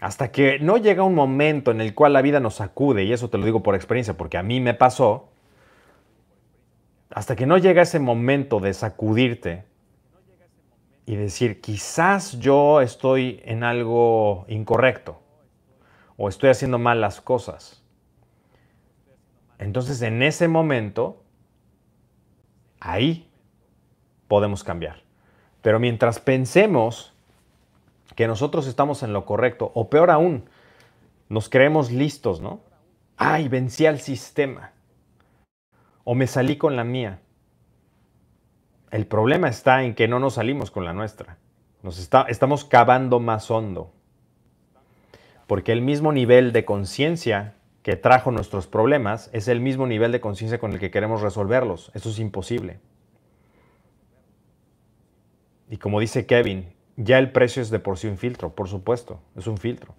[SPEAKER 1] Hasta que no llega un momento en el cual la vida nos sacude, y eso te lo digo por experiencia, porque a mí me pasó, hasta que no llega ese momento de sacudirte, y decir, quizás yo estoy en algo incorrecto o estoy haciendo mal las cosas. Entonces en ese momento, ahí podemos cambiar. Pero mientras pensemos que nosotros estamos en lo correcto, o peor aún, nos creemos listos, ¿no? Ay, vencí al sistema. O me salí con la mía. El problema está en que no nos salimos con la nuestra. Nos está, estamos cavando más hondo. Porque el mismo nivel de conciencia que trajo nuestros problemas es el mismo nivel de conciencia con el que queremos resolverlos. Eso es imposible. Y como dice Kevin, ya el precio es de por sí un filtro, por supuesto, es un filtro.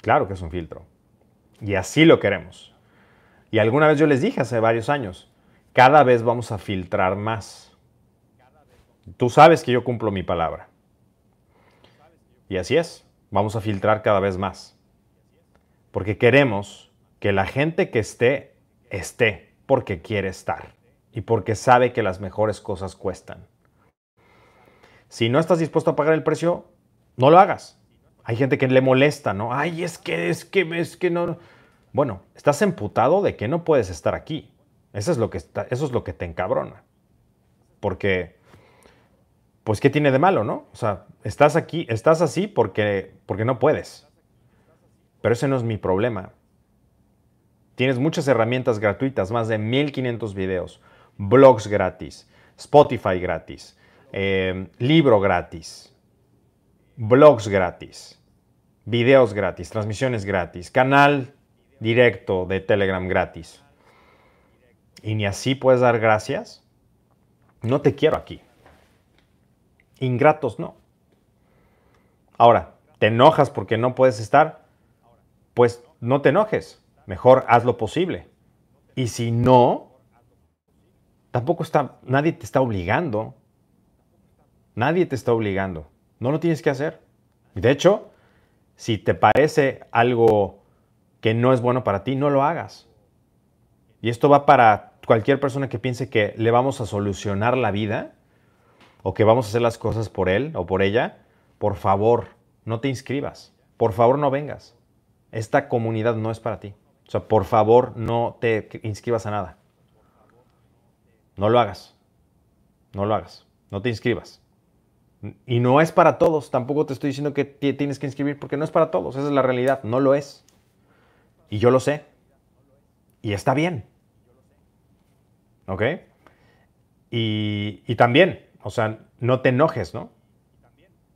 [SPEAKER 1] Claro que es un filtro. Y así lo queremos. Y alguna vez yo les dije hace varios años, cada vez vamos a filtrar más. Tú sabes que yo cumplo mi palabra. Y así es, vamos a filtrar cada vez más. Porque queremos que la gente que esté, esté porque quiere estar y porque sabe que las mejores cosas cuestan. Si no estás dispuesto a pagar el precio, no lo hagas. Hay gente que le molesta, ¿no? Ay, es que, es que, es que no. Bueno, estás emputado de que no puedes estar aquí. Eso es lo que, está, eso es lo que te encabrona. Porque, pues, ¿qué tiene de malo, no? O sea, estás aquí, estás así porque, porque no puedes. Pero ese no es mi problema. Tienes muchas herramientas gratuitas, más de 1500 videos, blogs gratis, Spotify gratis, eh, libro gratis, blogs gratis, videos gratis, transmisiones gratis, canal directo de Telegram gratis. Y ni así puedes dar gracias. No te quiero aquí. Ingratos no. Ahora, ¿te enojas porque no puedes estar? Pues no te enojes. Mejor haz lo posible. Y si no, tampoco está, nadie te está obligando. Nadie te está obligando. No lo tienes que hacer. De hecho, si te parece algo que no es bueno para ti, no lo hagas. Y esto va para cualquier persona que piense que le vamos a solucionar la vida o que vamos a hacer las cosas por él o por ella. Por favor, no te inscribas. Por favor, no vengas. Esta comunidad no es para ti. O sea, por favor, no te inscribas a nada. No lo hagas. No lo hagas. No te inscribas. Y no es para todos, tampoco te estoy diciendo que tienes que inscribir porque no es para todos, esa es la realidad, no lo es. Y yo lo sé. Y está bien. ¿Ok? Y, y también, o sea, no te enojes, ¿no?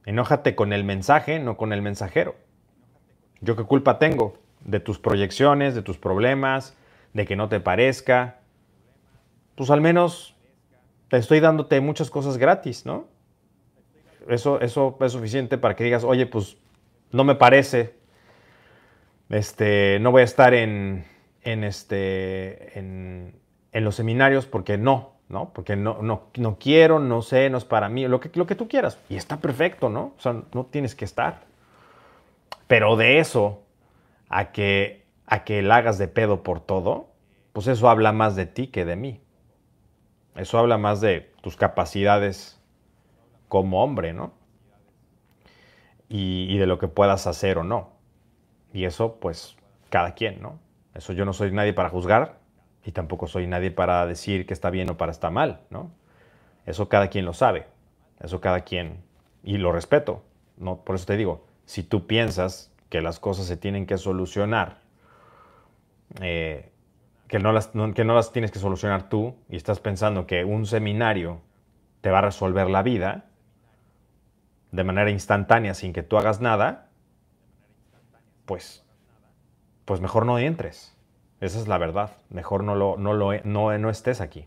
[SPEAKER 1] Enójate con el mensaje, no con el mensajero. ¿Yo qué culpa tengo de tus proyecciones, de tus problemas, de que no te parezca? Pues al menos te estoy dándote muchas cosas gratis, ¿no? eso, eso es suficiente para que digas, oye, pues no me parece, este, no voy a estar en, en, este, en, los seminarios porque no, ¿no? Porque no, no, no, quiero, no sé, no es para mí, lo que, lo que tú quieras. Y está perfecto, ¿no? O sea, no tienes que estar. Pero de eso a que, a que la hagas de pedo por todo, pues eso habla más de ti que de mí. Eso habla más de tus capacidades como hombre, ¿no? Y, de lo que puedas hacer o no. Y eso, pues, cada quien, ¿no? Eso yo no soy nadie para juzgar y tampoco soy nadie para decir que está bien o para estar mal, ¿no? Eso cada quien lo sabe. Eso cada quien. Y lo respeto. ¿no? Por eso te digo, si tú piensas que las cosas se tienen que solucionar, eh, que, no las, que no las tienes que solucionar tú y estás pensando que un seminario te va a resolver la vida, de manera instantánea sin que tú hagas nada, pues, pues mejor no entres. Esa es la verdad. Mejor no, lo, no, lo, no, no estés aquí.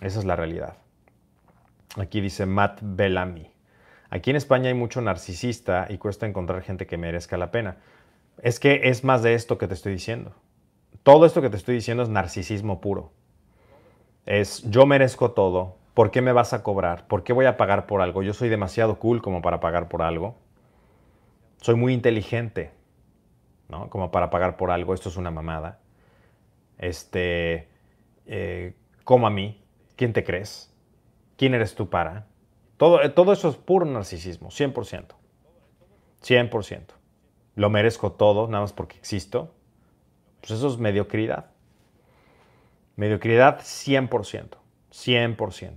[SPEAKER 1] Esa es la realidad. Aquí dice Matt Bellamy. Aquí en España hay mucho narcisista y cuesta encontrar gente que merezca la pena. Es que es más de esto que te estoy diciendo. Todo esto que te estoy diciendo es narcisismo puro. Es yo merezco todo, ¿Por qué me vas a cobrar? ¿Por qué voy a pagar por algo? Yo soy demasiado cool como para pagar por algo. Soy muy inteligente, ¿no? Como para pagar por algo. Esto es una mamada. Este, eh, a mí. ¿Quién te crees? ¿Quién eres tú para? Todo, eh, todo eso es puro narcisismo, 100%. 100%. Lo merezco todo, nada más porque existo. Pues eso es mediocridad. Mediocridad 100%. 100%.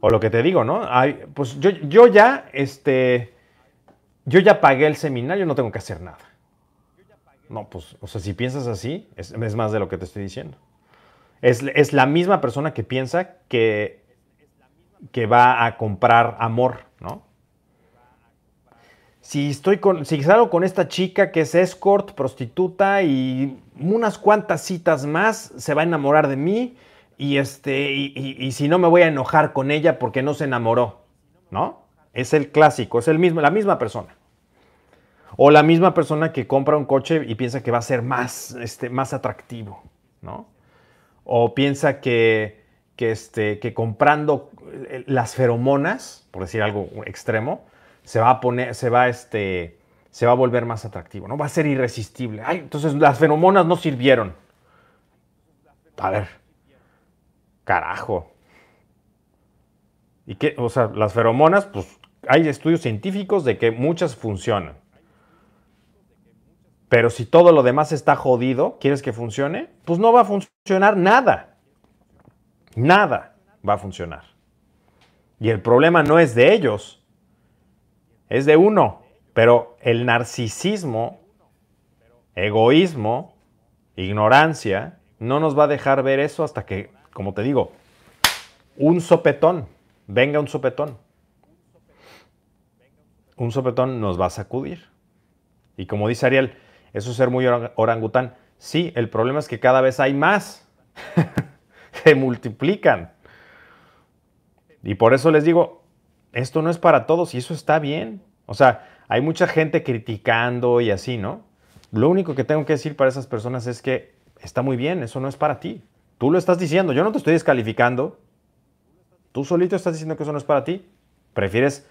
[SPEAKER 1] O lo que te digo, ¿no? pues yo, yo ya, este, yo ya pagué el seminario, no tengo que hacer nada. No, pues, o sea, si piensas así, es, más de lo que te estoy diciendo. Es, es, la misma persona que piensa que, que va a comprar amor, ¿no? Si, estoy con, salgo con esta chica que es escort, prostituta y unas cuantas citas más, se va a enamorar de mí y, este, y, si no me voy a enojar con ella porque no se enamoró, ¿no? Es el clásico, es el mismo, la misma persona. O la misma persona que compra un coche y piensa que va a ser más, este, más atractivo, ¿no? O piensa que, que, este, que comprando las feromonas, por decir algo extremo, se va a poner, se va, este, se va a volver más atractivo, ¿no? Va a ser irresistible. Ay, entonces las feromonas no sirvieron. A ver, carajo. ¿Y qué? O sea, las feromonas, pues hay estudios científicos de que muchas funcionan. Pero si todo lo demás está jodido, ¿quieres que funcione? Pues no va a funcionar nada. Nada va a funcionar. Y el problema no es de ellos, es de uno. Pero el narcisismo, egoísmo, ignorancia, no nos va a dejar ver eso hasta que, como te digo, un sopetón, venga un sopetón. Un sopetón nos va a sacudir. Y como dice Ariel, eso es ser muy orangután. Sí, el problema es que cada vez hay más. Se multiplican. Y por eso les digo, esto no es para todos y eso está bien. O sea, hay mucha gente criticando y así, ¿no? Lo único que tengo que decir para esas personas es que está muy bien, eso no es para ti. Tú lo estás diciendo, yo no te estoy descalificando. Tú solito estás diciendo que eso no es para ti. Prefieres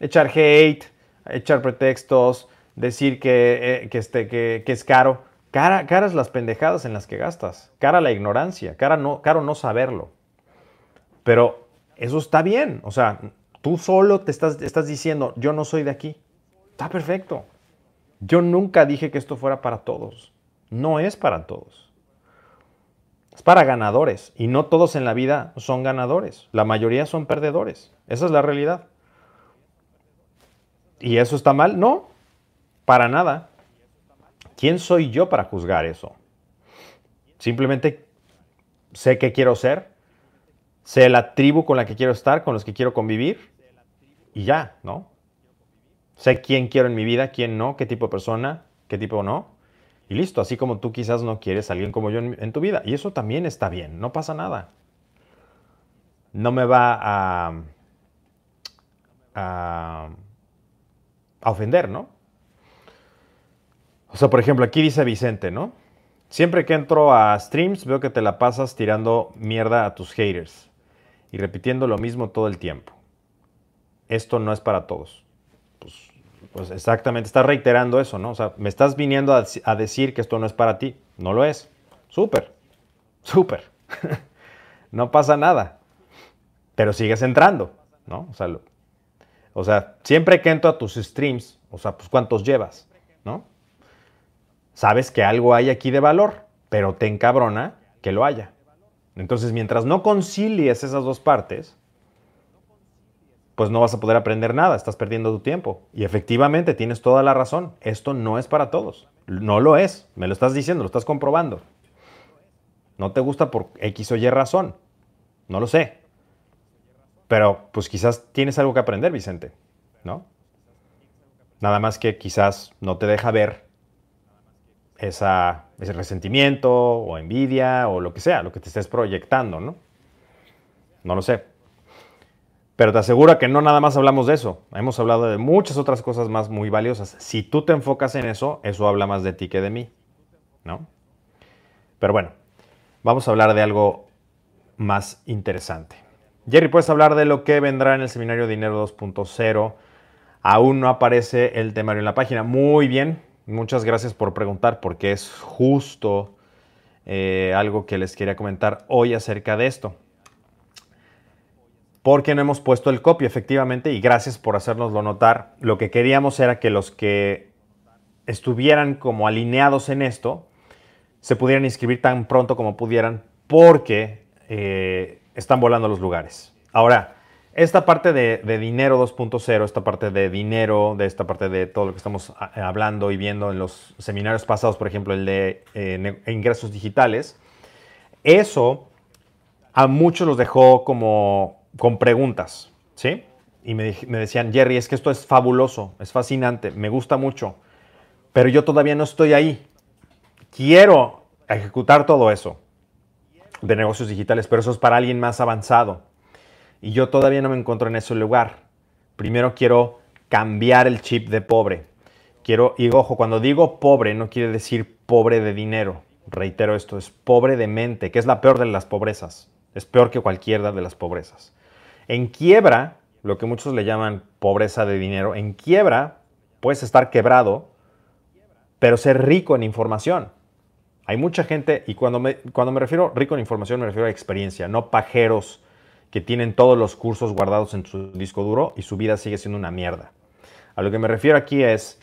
[SPEAKER 1] echar hate, echar pretextos, decir que, eh, este, que, es caro. Cara, caras las pendejadas en las que gastas. Cara la ignorancia. Cara no, caro no saberlo. Pero eso está bien. O sea, tú solo te estás, diciendo, yo no soy de aquí. Está perfecto. Yo nunca dije que esto fuera para todos. No es para todos. Es para ganadores. Y no todos en la vida son ganadores. La mayoría son perdedores. Esa es la realidad. ¿Y eso está mal? No, para nada. ¿Quién soy yo para juzgar eso? Simplemente sé qué quiero ser, sé la tribu con la que quiero estar, con los que quiero convivir y ya, ¿no? Sé quién quiero en mi vida, quién no, qué tipo de persona, qué tipo no. Y listo, así como tú quizás no quieres a alguien como yo en, tu vida. Y eso también está bien, no pasa nada. No me va a, a a ofender, ¿no? O sea, por ejemplo, aquí dice Vicente, ¿no? Siempre que entro a streams veo que te la pasas tirando mierda a tus haters y repitiendo lo mismo todo el tiempo. Esto no es para todos. Pues, pues exactamente, estás reiterando eso, ¿no? O sea, me estás viniendo a, decir que esto no es para ti. No lo es. Súper, súper. no pasa nada. Pero sigues entrando, ¿no? O sea, siempre que entro a tus streams, o sea, pues cuántos llevas, ¿no? Sabes que algo hay aquí de valor, pero te encabrona que lo haya. Entonces, mientras no concilies esas dos partes, pues no vas a poder aprender nada, estás perdiendo tu tiempo. Y efectivamente, tienes toda la razón, esto no es para todos. No lo es, me lo estás diciendo, lo estás comprobando. No te gusta por X o Y razón, no lo sé. Pero pues quizás tienes algo que aprender, Vicente, ¿no? Nada más que quizás no te deja ver esa, ese resentimiento o envidia o lo que sea, lo que te estés proyectando, ¿no? No lo sé. Pero te aseguro que no nada más hablamos de eso. Hemos hablado de muchas otras cosas más muy valiosas. Si tú te enfocas en eso, eso habla más de ti que de mí, ¿no? Pero bueno, vamos a hablar de algo más interesante. Jerry, ¿puedes hablar de lo que vendrá en el seminario Dinero 2.0? Aún no aparece el temario en la página. Muy bien, muchas gracias por preguntar porque es justo eh, algo que les quería comentar hoy acerca de esto. Porque no hemos puesto el copy, efectivamente, y gracias por hacérnoslo notar. Lo que queríamos era que los que estuvieran como alineados en esto se pudieran inscribir tan pronto como pudieran, porque eh, están volando los lugares. Ahora, esta parte de, dinero 2.0, esta parte de dinero, de esta parte de todo lo que estamos ah, hablando y viendo en los seminarios pasados, por ejemplo, el de eh, ingresos digitales, eso a muchos los dejó como con preguntas, ¿sí? Y me, me decían, Jerry, es que esto es fabuloso, es fascinante, me gusta mucho, pero yo todavía no estoy ahí. Quiero ejecutar todo eso de negocios digitales, pero eso es para alguien más avanzado. Y yo todavía no me encuentro en ese lugar. Primero quiero cambiar el chip de pobre. Quiero, y ojo, cuando digo pobre no quiere decir pobre de dinero. Reitero esto, es pobre de mente, que es la peor de las pobrezas. Es peor que cualquiera de las pobrezas. En quiebra, lo que muchos le llaman pobreza de dinero, en quiebra puedes estar quebrado, pero ser rico en información. Hay mucha gente, y cuando me, cuando me refiero rico en información, me refiero a experiencia, no pajeros que tienen todos los cursos guardados en su disco duro y su vida sigue siendo una mierda. A lo que me refiero aquí es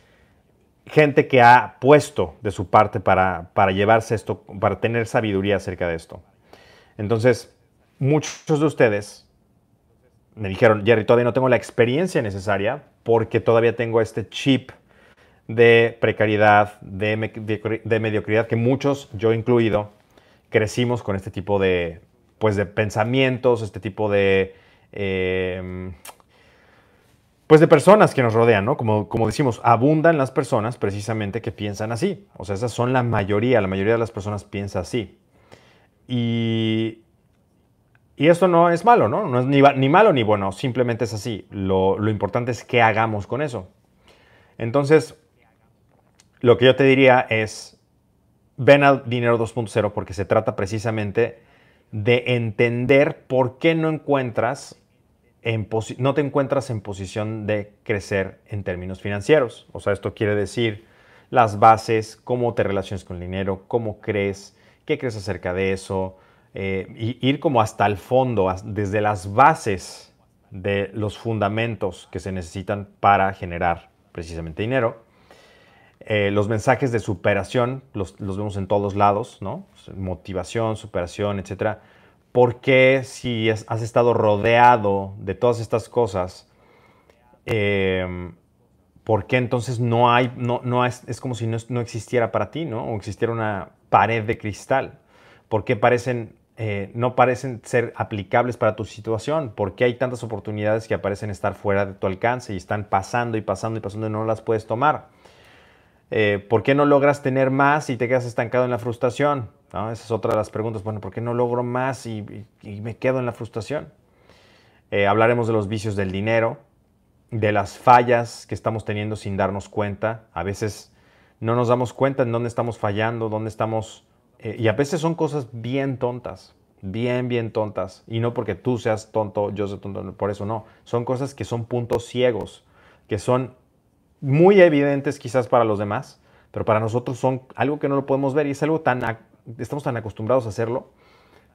[SPEAKER 1] gente que ha puesto de su parte para, para llevarse esto, para tener sabiduría acerca de esto. Entonces, muchos de ustedes me dijeron, Jerry, todavía no tengo la experiencia necesaria porque todavía tengo este chip de precariedad, de, de, mediocridad, que muchos, yo incluido, crecimos con este tipo de, pues, de pensamientos, este tipo de... Eh, pues de personas que nos rodean, ¿no? Como, como decimos, abundan las personas precisamente que piensan así. O sea, esas son la mayoría, la mayoría de las personas piensa así. Y, y esto no es malo, ¿no? No es ni, ni malo ni bueno, simplemente es así. Lo, lo, importante es qué hagamos con eso. Entonces, lo que yo te diría es, ven al dinero 2.0 porque se trata precisamente de entender por qué no encuentras no te encuentras en posición de crecer en términos financieros. O sea, esto quiere decir las bases, cómo te relacionas con el dinero, cómo crees, qué crees acerca de eso, eh, y ir como hasta el fondo, desde las bases de los fundamentos que se necesitan para generar precisamente dinero. Eh, los mensajes de superación los, los, vemos en todos lados, ¿no? Motivación, superación, etcétera ¿por qué si has estado rodeado de todas estas cosas, em, por qué entonces no hay, no, no es, es, como si no, existiera para ti, ¿no? O existiera una pared de cristal. ¿Por qué parecen, eh, no parecen ser aplicables para tu situación? ¿Por qué hay tantas oportunidades que aparecen estar fuera de tu alcance y están pasando y pasando y pasando y no las puedes tomar? Eh, ¿Por qué no logras tener más y te quedas estancado en la frustración? Esa es otra de las preguntas. Bueno, ¿por qué no logro más y, me quedo en la frustración? Eh, hablaremos de los vicios del dinero, de las fallas que estamos teniendo sin darnos cuenta. A veces no nos damos cuenta en dónde estamos fallando, dónde estamos... Eh, y a veces son cosas bien tontas, bien, bien tontas. Y no porque tú seas tonto, yo soy tonto, por eso no. Son cosas que son puntos ciegos, que son muy evidentes quizás para los demás, pero para nosotros son algo que no lo podemos ver y es algo tan estamos tan acostumbrados a hacerlo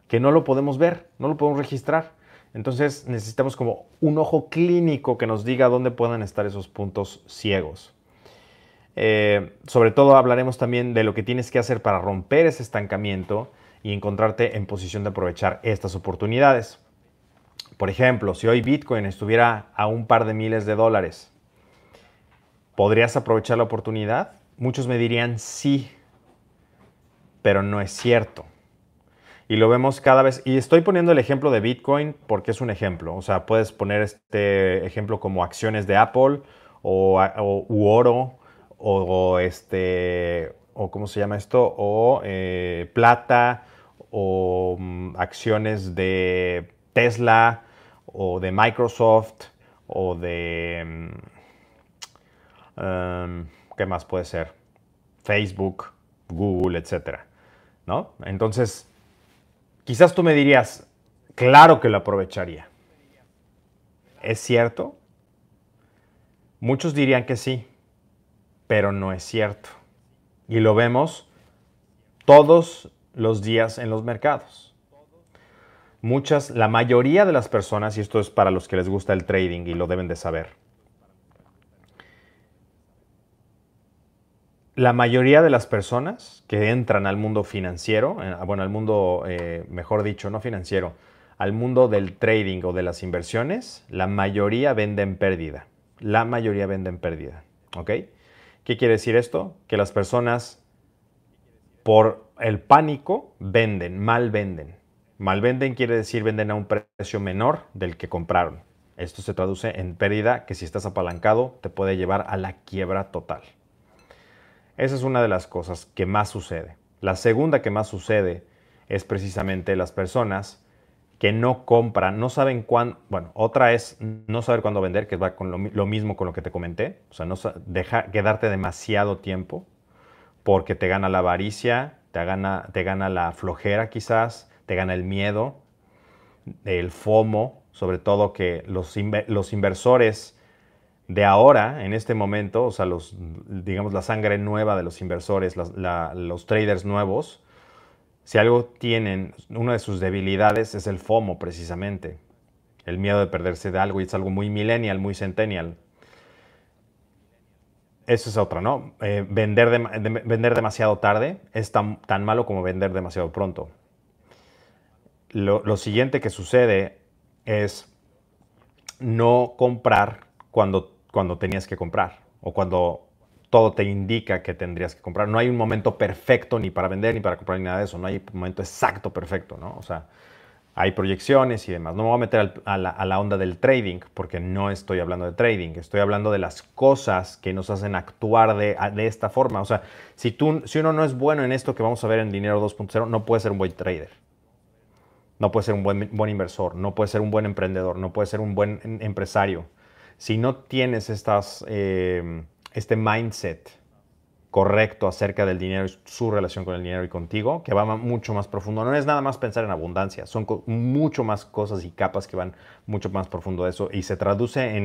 [SPEAKER 1] que no lo podemos ver, no lo podemos registrar. Entonces necesitamos como un ojo clínico que nos diga dónde puedan estar esos puntos ciegos. Eh, sobre todo hablaremos también de lo que tienes que hacer para romper ese estancamiento y encontrarte en posición de aprovechar estas oportunidades. Por ejemplo, si hoy Bitcoin estuviera a un par de miles de dólares, ¿podrías aprovechar la oportunidad? Muchos me dirían sí, pero no es cierto. Y lo vemos cada vez, y estoy poniendo el ejemplo de Bitcoin porque es un ejemplo, o sea, puedes poner este ejemplo como acciones de Apple o, u oro o, este, o ¿cómo se llama esto? O eh, plata o mm, acciones de Tesla o de Microsoft o de... Mm, um, ¿Qué más puede ser? Facebook, Google, etcétera. ¿no? Entonces, quizás tú me dirías, claro que lo aprovecharía. ¿Es cierto? Muchos dirían que sí, pero no es cierto. Y lo vemos todos los días en los mercados. Muchas, la mayoría de las personas, y esto es para los que les gusta el trading y lo deben de saber, la mayoría de las personas que entran al mundo financiero, eh, bueno, al mundo, eh, mejor dicho, no financiero, al mundo del trading o de las inversiones, la mayoría venden pérdida. La mayoría venden pérdida. ¿Ok? ¿Qué quiere decir esto? Que las personas, por el pánico, venden, mal venden. Mal venden quiere decir venden a un precio menor del que compraron. Esto se traduce en pérdida que si estás apalancado te puede llevar a la quiebra total. Esa es una de las cosas que más sucede. La segunda que más sucede es precisamente las personas que no compran, no saben cuándo, bueno, otra es no saber cuándo vender, que va con lo, mismo con lo que te comenté, o sea, no deja quedarte demasiado tiempo porque te gana la avaricia, te gana, te gana la flojera quizás, te gana el miedo, el FOMO, sobre todo que los, los inversores de ahora, en este momento, o sea, los, digamos, la sangre nueva de los inversores, los traders nuevos, si algo tienen, una de sus debilidades es el FOMO precisamente, el miedo de perderse de algo y es algo muy millennial, muy centennial. Eso es otra, ¿no? Eh, vender, vender demasiado tarde es tan, tan, malo como vender demasiado pronto. Lo, lo siguiente que sucede es no comprar cuando, cuando tenías que comprar o cuando todo te indica que tendrías que comprar. No hay un momento perfecto ni para vender ni para comprar ni nada de eso. No hay un momento exacto perfecto, ¿no? O sea, hay proyecciones y demás. No me voy a meter a la, onda del trading porque no estoy hablando de trading. Estoy hablando de las cosas que nos hacen actuar de, de esta forma. O sea, si, tú, si uno no es bueno en esto que vamos a ver en Dinero 2.0, no puede ser un buen trader. No puede ser un buen, buen inversor. No puede ser un buen emprendedor. No puede ser un buen empresario. Si no tienes eh, este mindset correcto acerca del dinero y su relación con el dinero y contigo, que va mucho más profundo. No es nada más pensar en abundancia, son mucho más cosas y capas que van mucho más profundo de eso y se traduce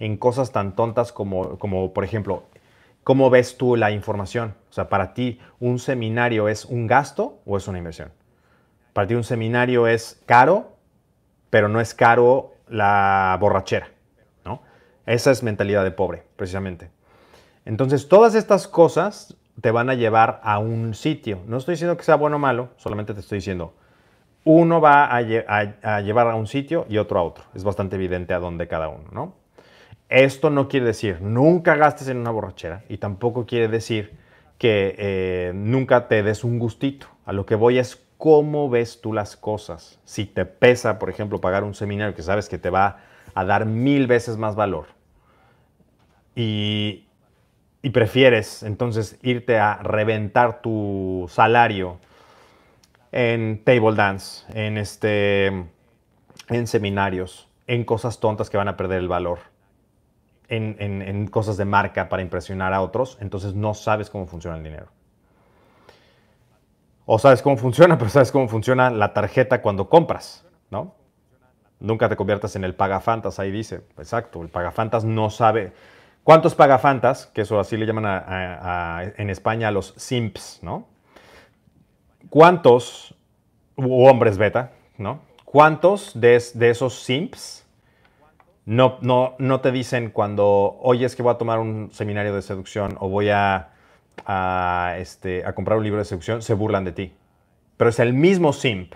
[SPEAKER 1] en, cosas tan tontas como, como, por ejemplo, ¿cómo ves tú la información? O sea, para ti, ¿un seminario es un gasto o es una inversión? Para ti un seminario es caro, pero no es caro la borrachera. Esa es mentalidad de pobre, precisamente. Entonces, todas estas cosas te van a llevar a un sitio. No estoy diciendo que sea bueno o malo, solamente te estoy diciendo, uno va a, llevar a un sitio y otro a otro. Es bastante evidente a dónde cada uno, ¿no? Esto no quiere decir nunca gastes en una borrachera y tampoco quiere decir que eh, nunca te des un gustito. A lo que voy es cómo ves tú las cosas. Si te pesa, por ejemplo, pagar un seminario que sabes que te va a dar mil veces más valor y, prefieres entonces irte a reventar tu salario en table dance, en, este, en seminarios, en cosas tontas que van a perder el valor, en, en cosas de marca para impresionar a otros, entonces no sabes cómo funciona el dinero. O sabes cómo funciona, pero sabes cómo funciona la tarjeta cuando compras, ¿no? Nunca te conviertas en el pagafantas, ahí dice. Exacto, el pagafantas no sabe, ¿Cuántos pagafantas, que eso así le llaman en España a los simps, ¿no? ¿Cuántos, hombres beta, ¿no? ¿Cuántos de, esos simps no, no, no, te dicen cuando, oyes que voy a tomar un seminario de seducción o voy a, este, a comprar un libro de seducción, se burlan de ti? Pero es el mismo simp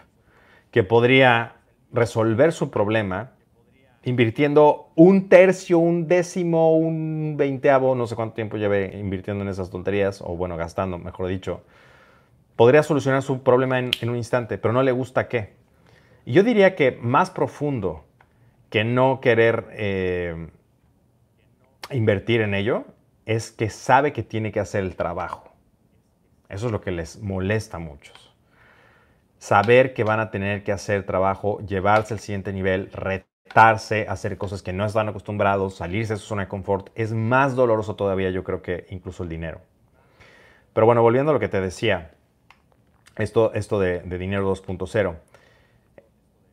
[SPEAKER 1] que podría resolver su problema invirtiendo un tercio, un décimo, un veinteavo, no sé cuánto tiempo lleve invirtiendo en esas tonterías, o bueno, gastando, mejor dicho, podría solucionar su problema en, un instante, pero no le gusta qué. Y yo diría que más profundo que no querer eh, invertir en ello es que sabe que tiene que hacer el trabajo. Eso es lo que les molesta a muchos. Saber que van a tener que hacer trabajo, llevarse al siguiente nivel, retar hacer cosas que no están acostumbrados, salirse de su zona de confort, es más doloroso todavía yo creo que incluso el dinero. Pero bueno, volviendo a lo que te decía, esto, esto de, de dinero 2.0,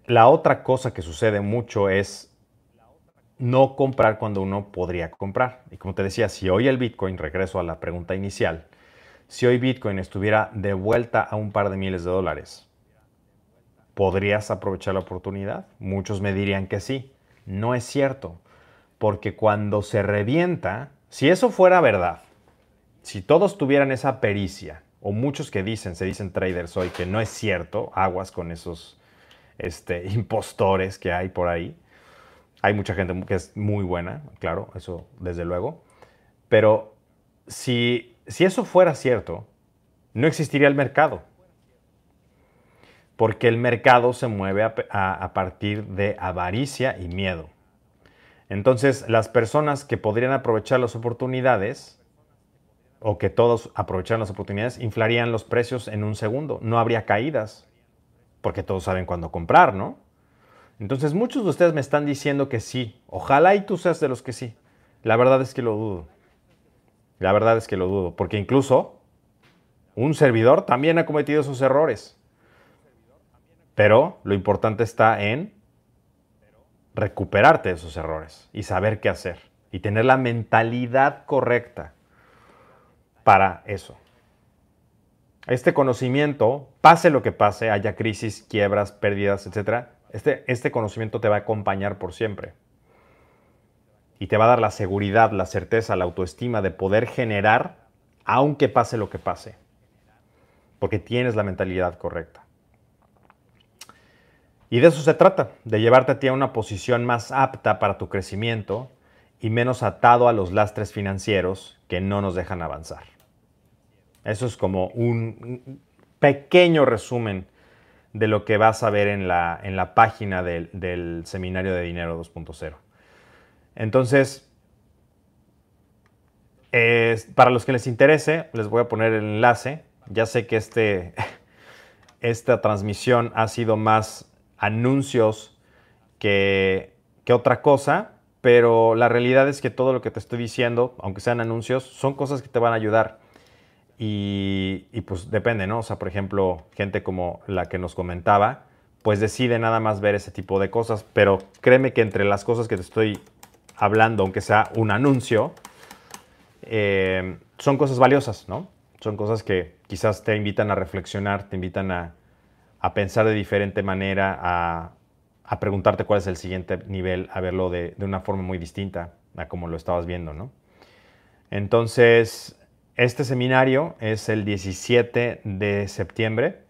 [SPEAKER 1] la otra cosa que sucede mucho es no comprar cuando uno podría comprar. Y como te decía, si hoy el Bitcoin, regreso a la pregunta inicial, si hoy Bitcoin estuviera de vuelta a un par de miles de dólares, ¿Podrías aprovechar la oportunidad? Muchos me dirían que sí. No es cierto, porque cuando se revienta, si eso fuera verdad, si todos tuvieran esa pericia, o muchos que dicen, se dicen traders hoy, que no es cierto, aguas con esos este, impostores que hay por ahí. Hay mucha gente que es muy buena, claro, eso desde luego. Pero si, si eso fuera cierto, no existiría el mercado porque el mercado se mueve a, partir de avaricia y miedo. Entonces, las personas que podrían aprovechar las oportunidades, o que todos aprovecharan las oportunidades, inflarían los precios en un segundo. No habría caídas, porque todos saben cuándo comprar, ¿no? Entonces, muchos de ustedes me están diciendo que sí. Ojalá y tú seas de los que sí. La verdad es que lo dudo. La verdad es que lo dudo, porque incluso un servidor también ha cometido esos errores. Pero lo importante está en recuperarte de esos errores y saber qué hacer y tener la mentalidad correcta para eso. Este conocimiento, pase lo que pase, haya crisis, quiebras, pérdidas, etc., este, este conocimiento te va a acompañar por siempre. Y te va a dar la seguridad, la certeza, la autoestima de poder generar aunque pase lo que pase. Porque tienes la mentalidad correcta. Y de eso se trata, de llevarte a ti a una posición más apta para tu crecimiento y menos atado a los lastres financieros que no nos dejan avanzar. Eso es como un pequeño resumen de lo que vas a ver en la, en la página del, del seminario de Dinero 2.0. Entonces, para los que les interese, les voy a poner el enlace. Ya sé que este, esta transmisión ha sido más anuncios que, otra cosa, pero la realidad es que todo lo que te estoy diciendo, aunque sean anuncios, son cosas que te van a ayudar. Y, y, pues depende, ¿no? O sea, por ejemplo, gente como la que nos comentaba, pues decide nada más ver ese tipo de cosas, pero créeme que entre las cosas que te estoy hablando, aunque sea un anuncio, eh, son cosas valiosas, ¿no? Son cosas que quizás te invitan a reflexionar, te invitan a, pensar de diferente manera, a, preguntarte cuál es el siguiente nivel, a verlo de, una forma muy distinta a como lo estabas viendo, ¿no? Entonces, este seminario es el 17 de septiembre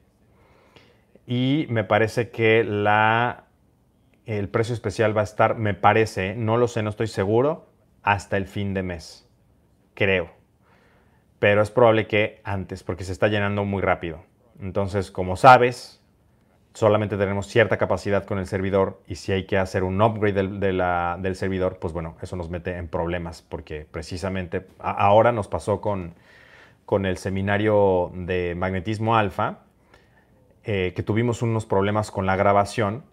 [SPEAKER 1] y me parece que la, el precio especial va a estar, me parece, no lo sé, no estoy seguro, hasta el fin de mes creo. Pero es probable que antes, porque se está llenando muy rápido. Entonces, como sabes, solamente tenemos cierta capacidad con el servidor y si hay que hacer un upgrade del, servidor, pues bueno, eso nos mete en problemas porque precisamente ahora nos pasó con, con el seminario de magnetismo alfa, eh, que tuvimos unos problemas con la grabación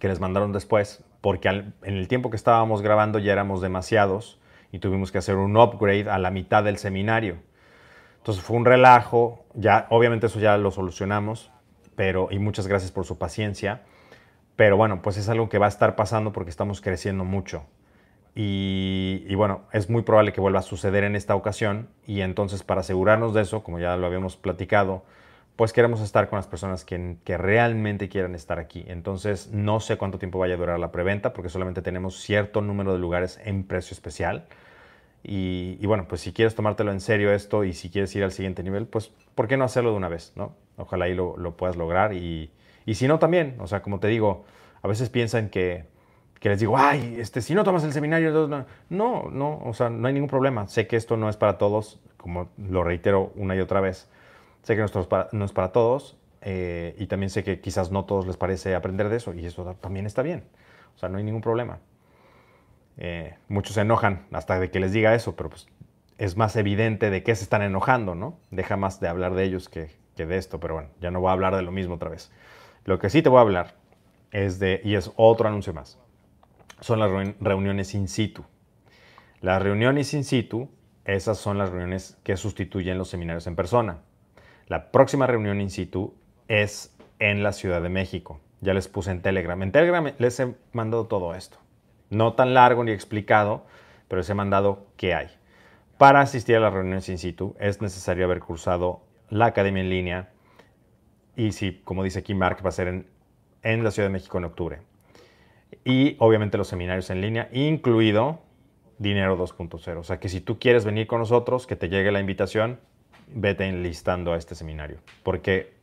[SPEAKER 1] que les mandaron después, porque en el tiempo que estábamos grabando ya éramos demasiados y tuvimos que hacer un upgrade a la mitad del seminario. Entonces fue un relajo, ya obviamente eso ya lo solucionamos, pero y muchas gracias por su paciencia. Pero bueno, pues es algo que va a estar pasando porque estamos creciendo mucho. Y, bueno, es muy probable que vuelva a suceder en esta ocasión. Y entonces para asegurarnos de eso, como ya lo habíamos platicado, pues queremos estar con las personas que, realmente quieran estar aquí. Entonces, no sé cuánto tiempo vaya a durar la preventa, porque solamente tenemos cierto número de lugares en precio especial. Y, bueno, pues si quieres tomártelo en serio esto y si quieres ir al siguiente nivel, pues ¿por qué no hacerlo de una vez? ¿no? Ojalá ahí lo, lo puedas lograr. Y, y, si no, también, o sea, como te digo, a veces piensan que, que les digo, ay, este, si no tomas el seminario, no, no, no, o sea, no hay ningún problema. Sé que esto no es para todos, como lo reitero una y otra vez Sé que no es para, no es para todos eh, y también sé que quizás no todos les parece aprender de eso y eso también está bien. O sea, no hay ningún problema. Eh, muchos se enojan hasta de que les diga eso, pero pues es más evidente de qué se están enojando, ¿no? Deja más de hablar de ellos que, que de esto, pero bueno, ya no voy a hablar de lo mismo otra vez. Lo que sí te voy a hablar es de, y es otro anuncio más, son las reuniones in situ. Las reuniones in situ, esas son las reuniones que sustituyen los seminarios en persona. La próxima reunión in situ es en la Ciudad de México. Ya les puse en Telegram. En Telegram les he mandado todo esto. No tan largo ni explicado, pero les he mandado qué hay. Para asistir a las reuniones in situ es necesario haber cursado la academia en línea y si, como dice aquí Mark, va a ser en, la Ciudad de México en octubre. Y obviamente los seminarios en línea, incluido Dinero 2.0. O sea que si tú quieres venir con nosotros, que te llegue la invitación, vete enlistando a este seminario. Porque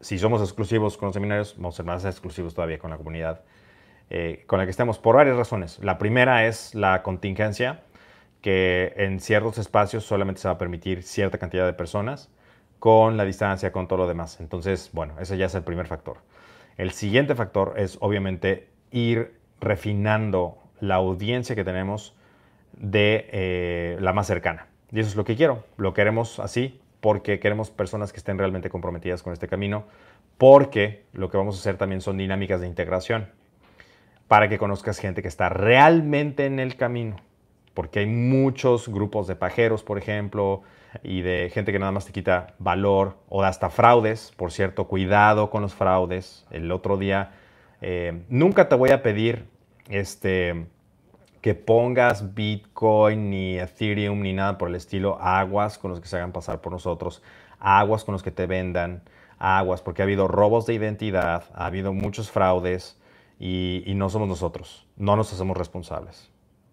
[SPEAKER 1] si somos exclusivos con los seminarios, vamos a ser más exclusivos todavía con la comunidad eh, con la que estemos por varias razones. La primera es la contingencia, que en ciertos espacios solamente se va a permitir cierta cantidad de personas con la distancia, con todo lo demás. Entonces, bueno, ese ya es el primer factor. El siguiente factor es obviamente ir refinando la audiencia que tenemos de eh, la más cercana. Y eso es lo que quiero. Lo queremos así, porque queremos personas que estén realmente comprometidas con este camino, porque lo que vamos a hacer también son dinámicas de integración, para que conozcas gente que está realmente en el camino, porque hay muchos grupos de pajeros, por ejemplo, y de gente que nada más te quita valor o hasta fraudes, por cierto, cuidado con los fraudes. El otro día, eh, nunca te voy a pedir este, que pongas Bitcoin, ni Ethereum, ni nada por el estilo, aguas con los que se hagan pasar por nosotros, aguas con los que te vendan, aguas, porque ha habido robos de identidad, ha habido muchos fraudes y, no somos nosotros, no nos hacemos responsables.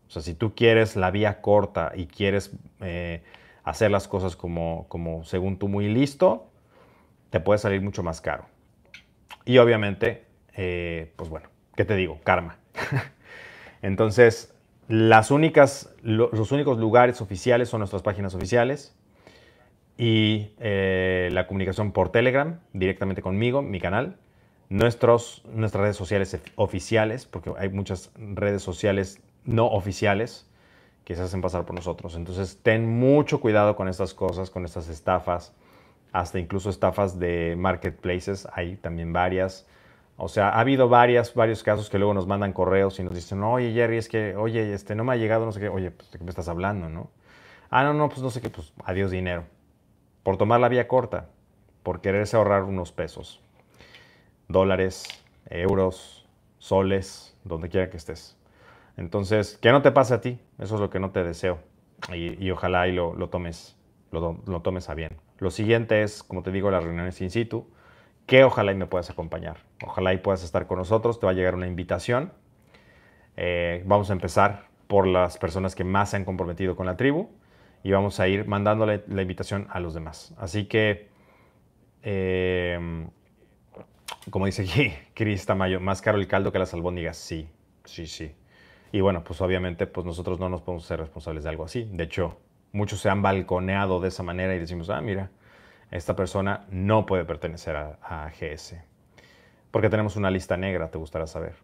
[SPEAKER 1] O sea, si tú quieres la vía corta y quieres eh, hacer las cosas como, como según tú muy listo, te puede salir mucho más caro. Y obviamente, eh, pues bueno, ¿qué te digo? Karma. Entonces, las únicas, los únicos lugares oficiales son nuestras páginas oficiales y eh, la comunicación por Telegram directamente conmigo, mi canal. Nuestros, nuestras redes sociales oficiales, porque hay muchas redes sociales no oficiales que se hacen pasar por nosotros. Entonces, ten mucho cuidado con estas cosas, con estas estafas, hasta incluso estafas de marketplaces, hay también varias. O sea, ha habido varias, varios casos que luego nos mandan correos y nos dicen, oye Jerry, es que, oye, este, no me ha llegado, no sé qué, oye, pues, ¿de qué me estás hablando, no? Ah, no, no, pues no sé qué, pues adiós dinero. Por tomar la vía corta, por quererse ahorrar unos pesos. Dólares, euros, soles, donde quiera que estés. Entonces, que no te pase a ti, eso es lo que no te deseo. Y, ojalá y lo, tomes, lo, tomes a bien. Lo siguiente es, como te digo, las reuniones in situ que ojalá me puedas acompañar. Ojalá y puedas estar con nosotros. Te va a llegar una invitación. Eh, vamos a empezar por las personas que más se han comprometido con la tribu y vamos a ir mandándole la invitación a los demás. Así que, eh, como dice aquí Cris Tamayo, más caro el caldo que las albóndigas. Sí, sí, sí. Y bueno, pues obviamente pues nosotros no nos podemos ser responsables de algo así. De hecho, muchos se han balconeado de esa manera y decimos, ah, mira, esta persona no puede pertenecer a, GS. Porque tenemos una lista negra, te gustará saber.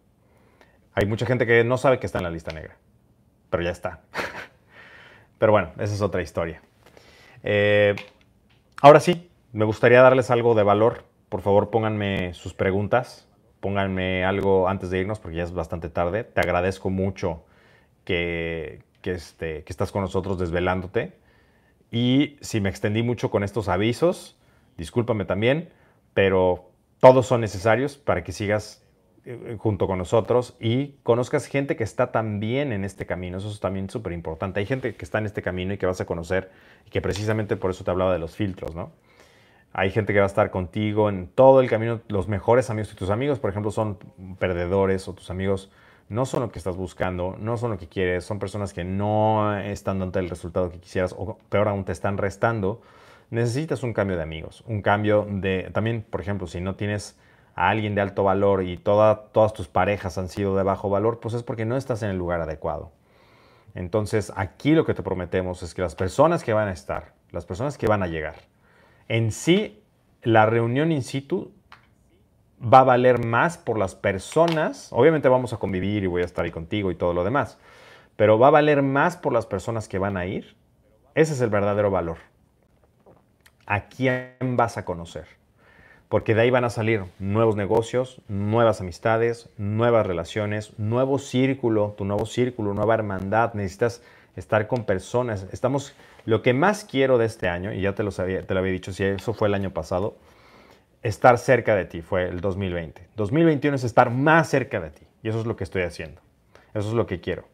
[SPEAKER 1] Hay mucha gente que no sabe que está en la lista negra, pero ya está. pero bueno, esa es otra historia. Eh, ahora sí, me gustaría darles algo de valor. Por favor, pónganme sus preguntas, pónganme algo antes de irnos porque ya es bastante tarde. Te agradezco mucho que, que, este, que estás con nosotros desvelándote. Y si me extendí mucho con estos avisos, discúlpame también, pero todos son necesarios para que sigas eh, junto con nosotros y conozcas gente que está también en este camino. Eso es también súper importante. Hay gente que está en este camino y que vas a conocer y que precisamente por eso te hablaba de los filtros, ¿no? Hay gente que va a estar contigo en todo el camino. Los mejores amigos y tus amigos, por ejemplo, son perdedores o tus amigos no son lo que estás buscando, no son lo que quieres, son personas que no están dando el resultado que quisieras o peor aún te están restando, necesitas un cambio de amigos, un cambio de, también, por ejemplo, si no tienes a alguien de alto valor y todas tus parejas han sido de bajo valor, pues es porque no estás en el lugar adecuado. Entonces, aquí lo que te prometemos es que las personas que van a estar, las personas que van a llegar, en sí, la reunión in situ va a valer más por las personas. Obviamente vamos a convivir y voy a estar ahí contigo y todo lo demás. Pero va a valer más por las personas que van a ir. Ese es el verdadero valor. ¿A quién vas a conocer? Porque de ahí van a salir nuevos negocios, nuevas amistades, nuevas relaciones, nuevo círculo, tu nuevo círculo, nueva hermandad. Necesitas estar con personas. Estamos, lo que más quiero de este año, y ya te lo, sabía, te lo había dicho, si eso fue el año pasado, estar cerca de ti, fue el 2020. 2021 es estar más cerca de ti. Y eso es lo que estoy haciendo. Eso es lo que quiero.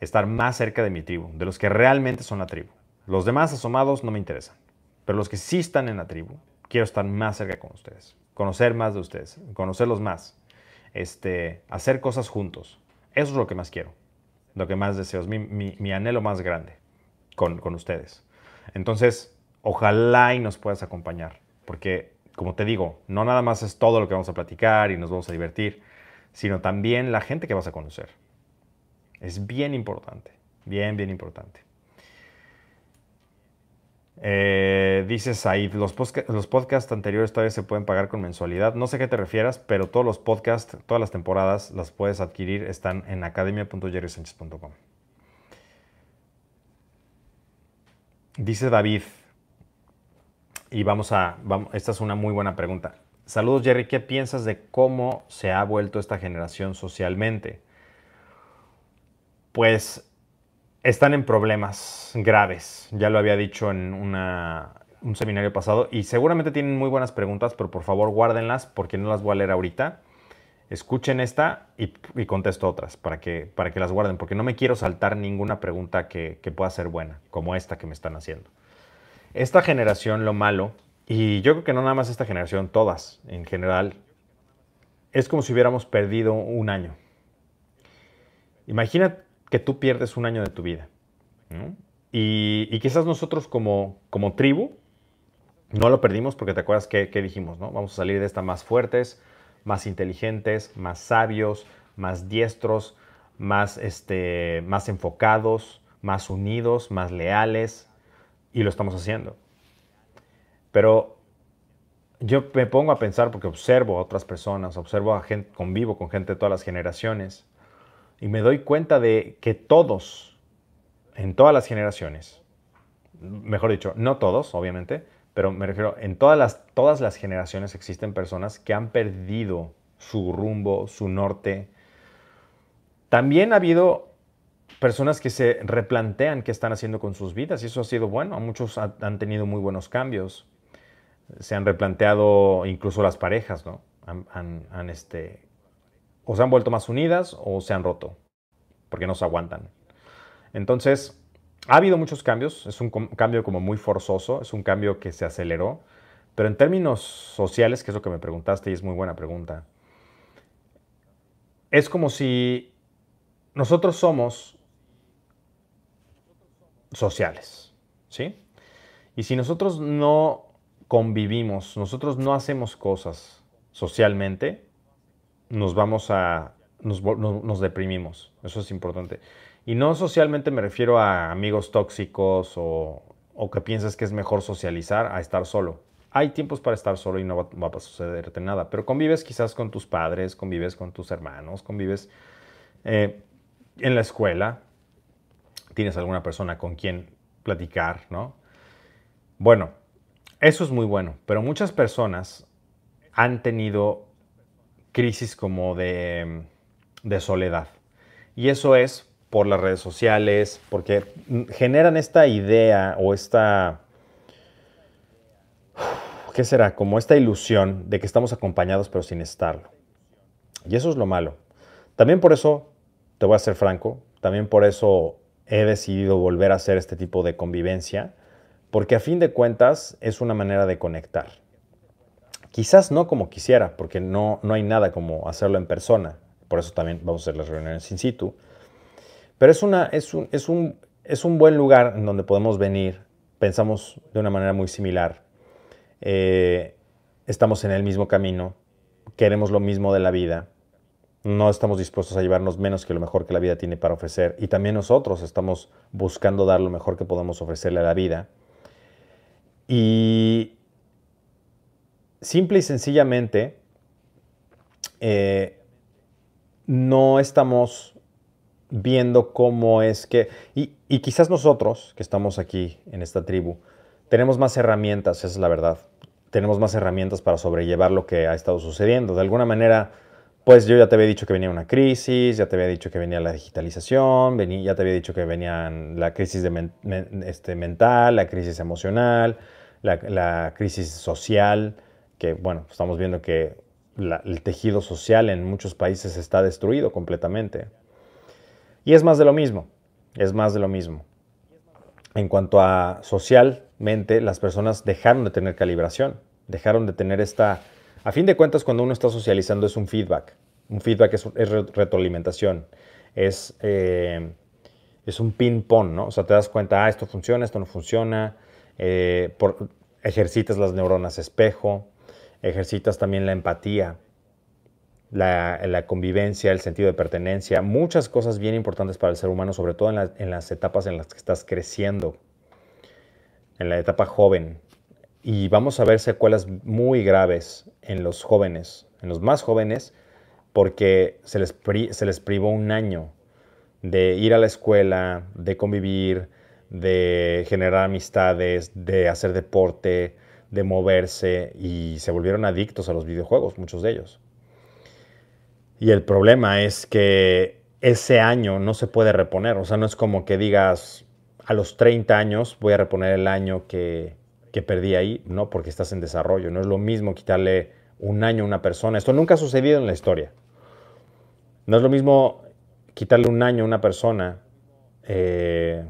[SPEAKER 1] Estar más cerca de mi tribu, de los que realmente son la tribu. Los demás asomados no me interesan. Pero los que sí están en la tribu, quiero estar más cerca con ustedes. Conocer más de ustedes, conocerlos más. Este, hacer cosas juntos. Eso es lo que más quiero. Lo que más deseo. Es mi, anhelo más grande con, con ustedes. Entonces, ojalá y nos puedas acompañar. Porque como te digo, no nada más es todo lo que vamos a platicar y nos vamos a divertir, sino también la gente que vas a conocer. Es bien importante, bien, bien importante. Eh, dices ahí, los, los podcasts anteriores todavía se pueden pagar con mensualidad. No sé a qué te refieras, pero todos los podcasts, todas las temporadas las puedes adquirir, están en academia.jerrysanchez.com. Dice David, y vamos a, esta es una muy buena pregunta. Saludos Jerry, ¿qué piensas de cómo se ha vuelto esta generación socialmente? Pues están en problemas graves, ya lo había dicho en un seminario pasado y seguramente tienen muy buenas preguntas, pero por favor guárdenlas porque no las voy a leer ahorita. escuchen esta y, contesto otras para que, para que las guarden, porque no me quiero saltar ninguna pregunta que, que pueda ser buena, como esta que me están haciendo. Esta generación, lo malo, y yo creo que no nada más esta generación, todas en general, es como si hubiéramos perdido un año. Imagina que tú pierdes un año de tu vida. Y, quizás nosotros como, como tribu no lo perdimos porque te acuerdas que, dijimos, ¿no? Vamos a salir de esta más fuertes, más inteligentes, más sabios, más diestros, más, este, más enfocados, más unidos, más leales, y lo estamos haciendo. Pero yo me pongo a pensar porque observo a otras personas, observo a gente, convivo con gente de todas las generaciones, y me doy cuenta de que todos, en todas las generaciones, mejor dicho, no todos, obviamente, pero me refiero, en todas las, todas las generaciones existen personas que han perdido su rumbo, su norte. También ha habido personas que se replantean qué están haciendo con sus vidas y eso ha sido bueno. Muchos han tenido muy buenos cambios. Se han replanteado incluso las parejas, ¿no? Han, este, o se han vuelto más unidas o se han roto porque no se aguantan. Entonces, ha habido muchos cambios, es un cambio como muy forzoso, es un cambio que se aceleró, pero en términos sociales, que es lo que me preguntaste y es muy buena pregunta, es como si nosotros somos sociales, ¿sí? Y si nosotros no convivimos, nosotros no hacemos cosas socialmente, nos vamos a, nos, nos deprimimos, eso es importante. Y no socialmente me refiero a amigos tóxicos o, que piensas que es mejor socializar a estar solo. Hay tiempos para estar solo y no va, a sucederte nada, pero convives quizás con tus padres, convives con tus hermanos, convives eh, en la escuela, tienes alguna persona con quien platicar, ¿no? Bueno, eso es muy bueno, pero muchas personas han tenido crisis como de, de soledad. Y eso es por las redes sociales, porque generan esta idea o esta, ¿qué será? Como esta ilusión de que estamos acompañados pero sin estarlo. Y eso es lo malo. También por eso, te voy a ser franco, también por eso he decidido volver a hacer este tipo de convivencia, porque a fin de cuentas es una manera de conectar. Quizás no como quisiera, porque no, no hay nada como hacerlo en persona, por eso también vamos a hacer las reuniones in situ, pero es, una, es, un, es, un, es un buen lugar en donde podemos venir, pensamos de una manera muy similar, eh, estamos en el mismo camino, queremos lo mismo de la vida, no estamos dispuestos a llevarnos menos que lo mejor que la vida tiene para ofrecer. Y también nosotros estamos buscando dar lo mejor que podemos ofrecerle a la vida. Y simple y sencillamente, eh, no estamos viendo cómo es que, y, quizás nosotros que estamos aquí en esta tribu, tenemos más herramientas, esa es la verdad, tenemos más herramientas para sobrellevar lo que ha estado sucediendo. De alguna manera, pues yo ya te había dicho que venía una crisis, ya te había dicho que venía la digitalización, ya te había dicho que venía la crisis de este, mental, la crisis emocional, la, crisis social, que bueno, estamos viendo que el tejido social en muchos países está destruido completamente. Y es más de lo mismo, es más de lo mismo. En cuanto a socialmente, las personas dejaron de tener calibración, dejaron de tener esta... A fin de cuentas, cuando uno está socializando es un feedback. Un feedback es, retroalimentación. Es, eh, es un ping-pong, ¿no? O sea, te das cuenta, ah, esto funciona, esto no funciona. Eh, ejercitas las neuronas espejo, ejercitas también la empatía la, convivencia, el sentido de pertenencia, muchas cosas bien importantes para el ser humano, sobre todo en, las etapas en las que estás creciendo, en la etapa joven. Y vamos a ver secuelas muy graves en los jóvenes, en los más jóvenes, porque se les, se les privó un año de ir a la escuela, de convivir, de generar amistades, de hacer deporte, de moverse y se volvieron adictos a los videojuegos, muchos de ellos. Y el problema es que ese año no se puede reponer. O sea, no es como que digas, a los 30 años voy a reponer el año que, perdí ahí. No, porque estás en desarrollo. No es lo mismo quitarle un año a una persona. Esto nunca ha sucedido en la historia. No es lo mismo quitarle un año a una persona, eh,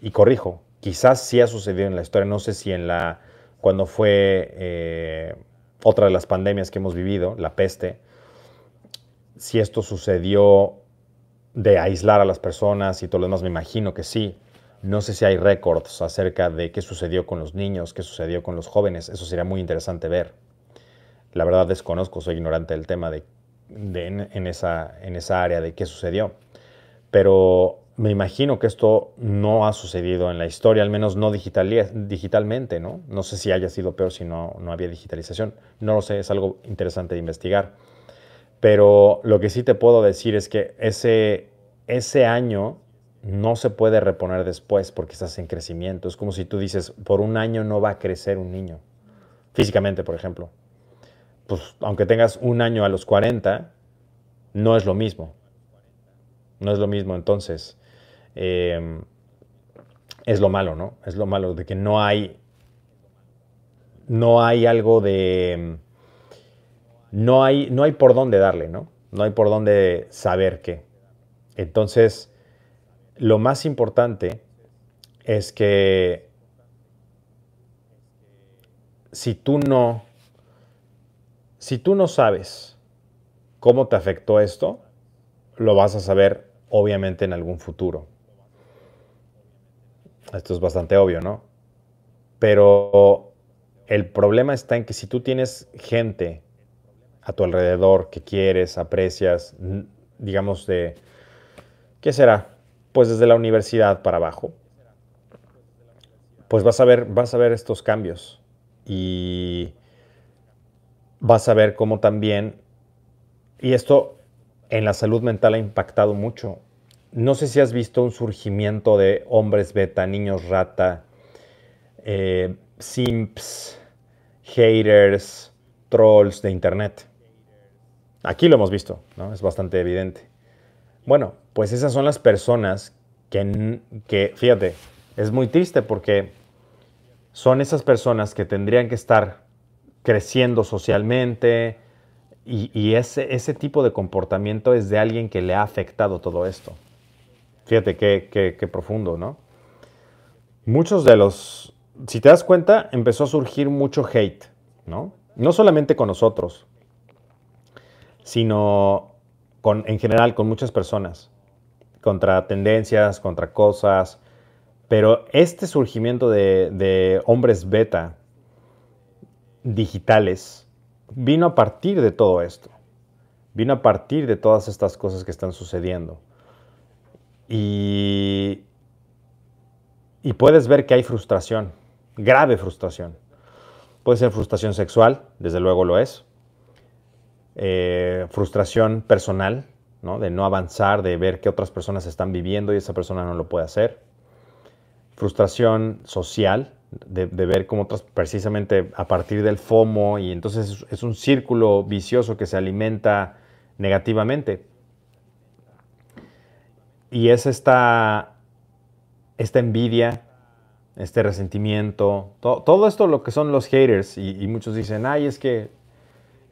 [SPEAKER 1] y corrijo, quizás sí ha sucedido en la historia, no sé si en la, cuando fue eh, otra de las pandemias que hemos vivido, la peste, si esto sucedió de aislar a las personas y todo lo demás, me imagino que sí. No sé si hay récords acerca de qué sucedió con los niños, qué sucedió con los jóvenes. Eso sería muy interesante ver. La verdad desconozco, soy ignorante del tema de, en, esa, en esa área de qué sucedió. Pero me imagino que esto no ha sucedido en la historia, al menos no digitalmente, ¿no? No sé si haya sido peor si no, no había digitalización. No lo sé, es algo interesante de investigar. Pero lo que sí te puedo decir es que ese, ese año no se puede reponer después porque estás en crecimiento. Es como si tú dices, por un año no va a crecer un niño. Físicamente, por ejemplo. Pues aunque tengas un año a los 40, no es lo mismo. No es lo mismo. Entonces, em, es lo malo, ¿no? Es lo malo de que no hay, no hay algo de no hay, no hay por dónde darle, ¿no? No hay por dónde saber qué. Entonces, lo más importante es que si tú no, si tú no sabes cómo te afectó esto, lo vas a saber obviamente en algún futuro. Esto es bastante obvio, ¿no? Pero el problema está en que si tú tienes gente a tu alrededor que quieres, aprecias, digamos de, ¿qué será? Pues desde la universidad para abajo, pues vas a ver, vas a ver estos cambios y vas a ver cómo también, y esto en la salud mental ha impactado mucho. No sé si has visto un surgimiento de hombres beta, niños rata, eh, simps, haters, trolls de internet. Aquí lo hemos visto, ¿no? Es bastante evidente. Bueno, pues esas son las personas que, que, fíjate, es muy triste porque son esas personas que tendrían que estar creciendo socialmente y, ese, ese, tipo de comportamiento es de alguien que le ha afectado todo esto. Fíjate qué, qué, qué profundo, ¿no? Muchos de los, si te das cuenta, empezó a surgir mucho hate, ¿no? No solamente con nosotros, sino con, en general con muchas personas, contra tendencias, contra cosas. Pero este surgimiento de, hombres beta digitales vino a partir de todo esto. Vino a partir de todas estas cosas que están sucediendo. Y, puedes ver que hay frustración, grave frustración. Puede ser frustración sexual, desde luego lo es. Eh, frustración personal, de no avanzar, de ver que otras personas están viviendo y esa persona no lo puede hacer. Frustración social, de, ver cómo otras, precisamente a partir del FOMO, y entonces es, un círculo vicioso que se alimenta negativamente. Y es esta, esta envidia, este resentimiento, todo esto lo que son los haters, y, muchos dicen, ay, es que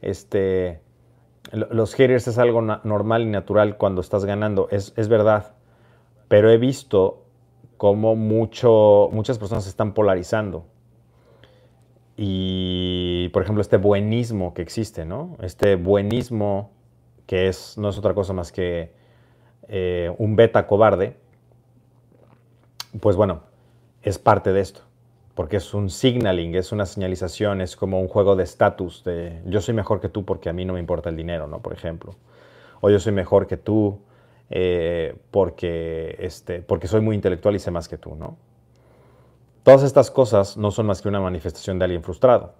[SPEAKER 1] este, los haters es algo normal y natural cuando estás ganando, es, verdad, pero he visto cómo mucho, muchas personas se están polarizando. Y, por ejemplo, este buenismo que existe, ¿no? Este buenismo que es, no es otra cosa más que eh, un beta cobarde, pues bueno, es parte de esto porque es un signaling, es una señalización, es como un juego de estatus, de yo soy mejor que tú porque a mí no me importa el dinero, ¿no? Por ejemplo. O yo soy mejor que tú eh, porque, este, porque soy muy intelectual y sé más que tú, ¿no? Todas estas cosas no son más que una manifestación de alguien frustrado.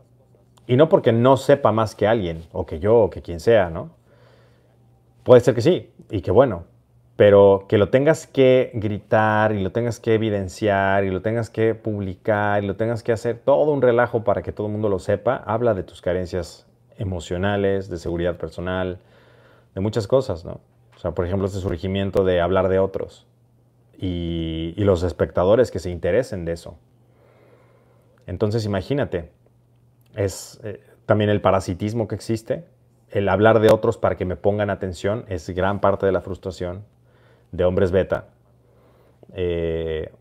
[SPEAKER 1] Y no porque no sepa más que alguien, o que yo, o que quien sea, ¿no? Puede ser que sí, y que bueno, pero que lo tengas que gritar y lo tengas que evidenciar y lo tengas que publicar y lo tengas que hacer todo un relajo para que todo el mundo lo sepa, habla de tus carencias emocionales, de seguridad personal, de muchas cosas, ¿no? O sea, por ejemplo, este surgimiento de hablar de otros y, los espectadores que se interesen de eso. Entonces, imagínate, es eh, también el parasitismo que existe, el hablar de otros para que me pongan atención es gran parte de la frustración de hombres beta, eh,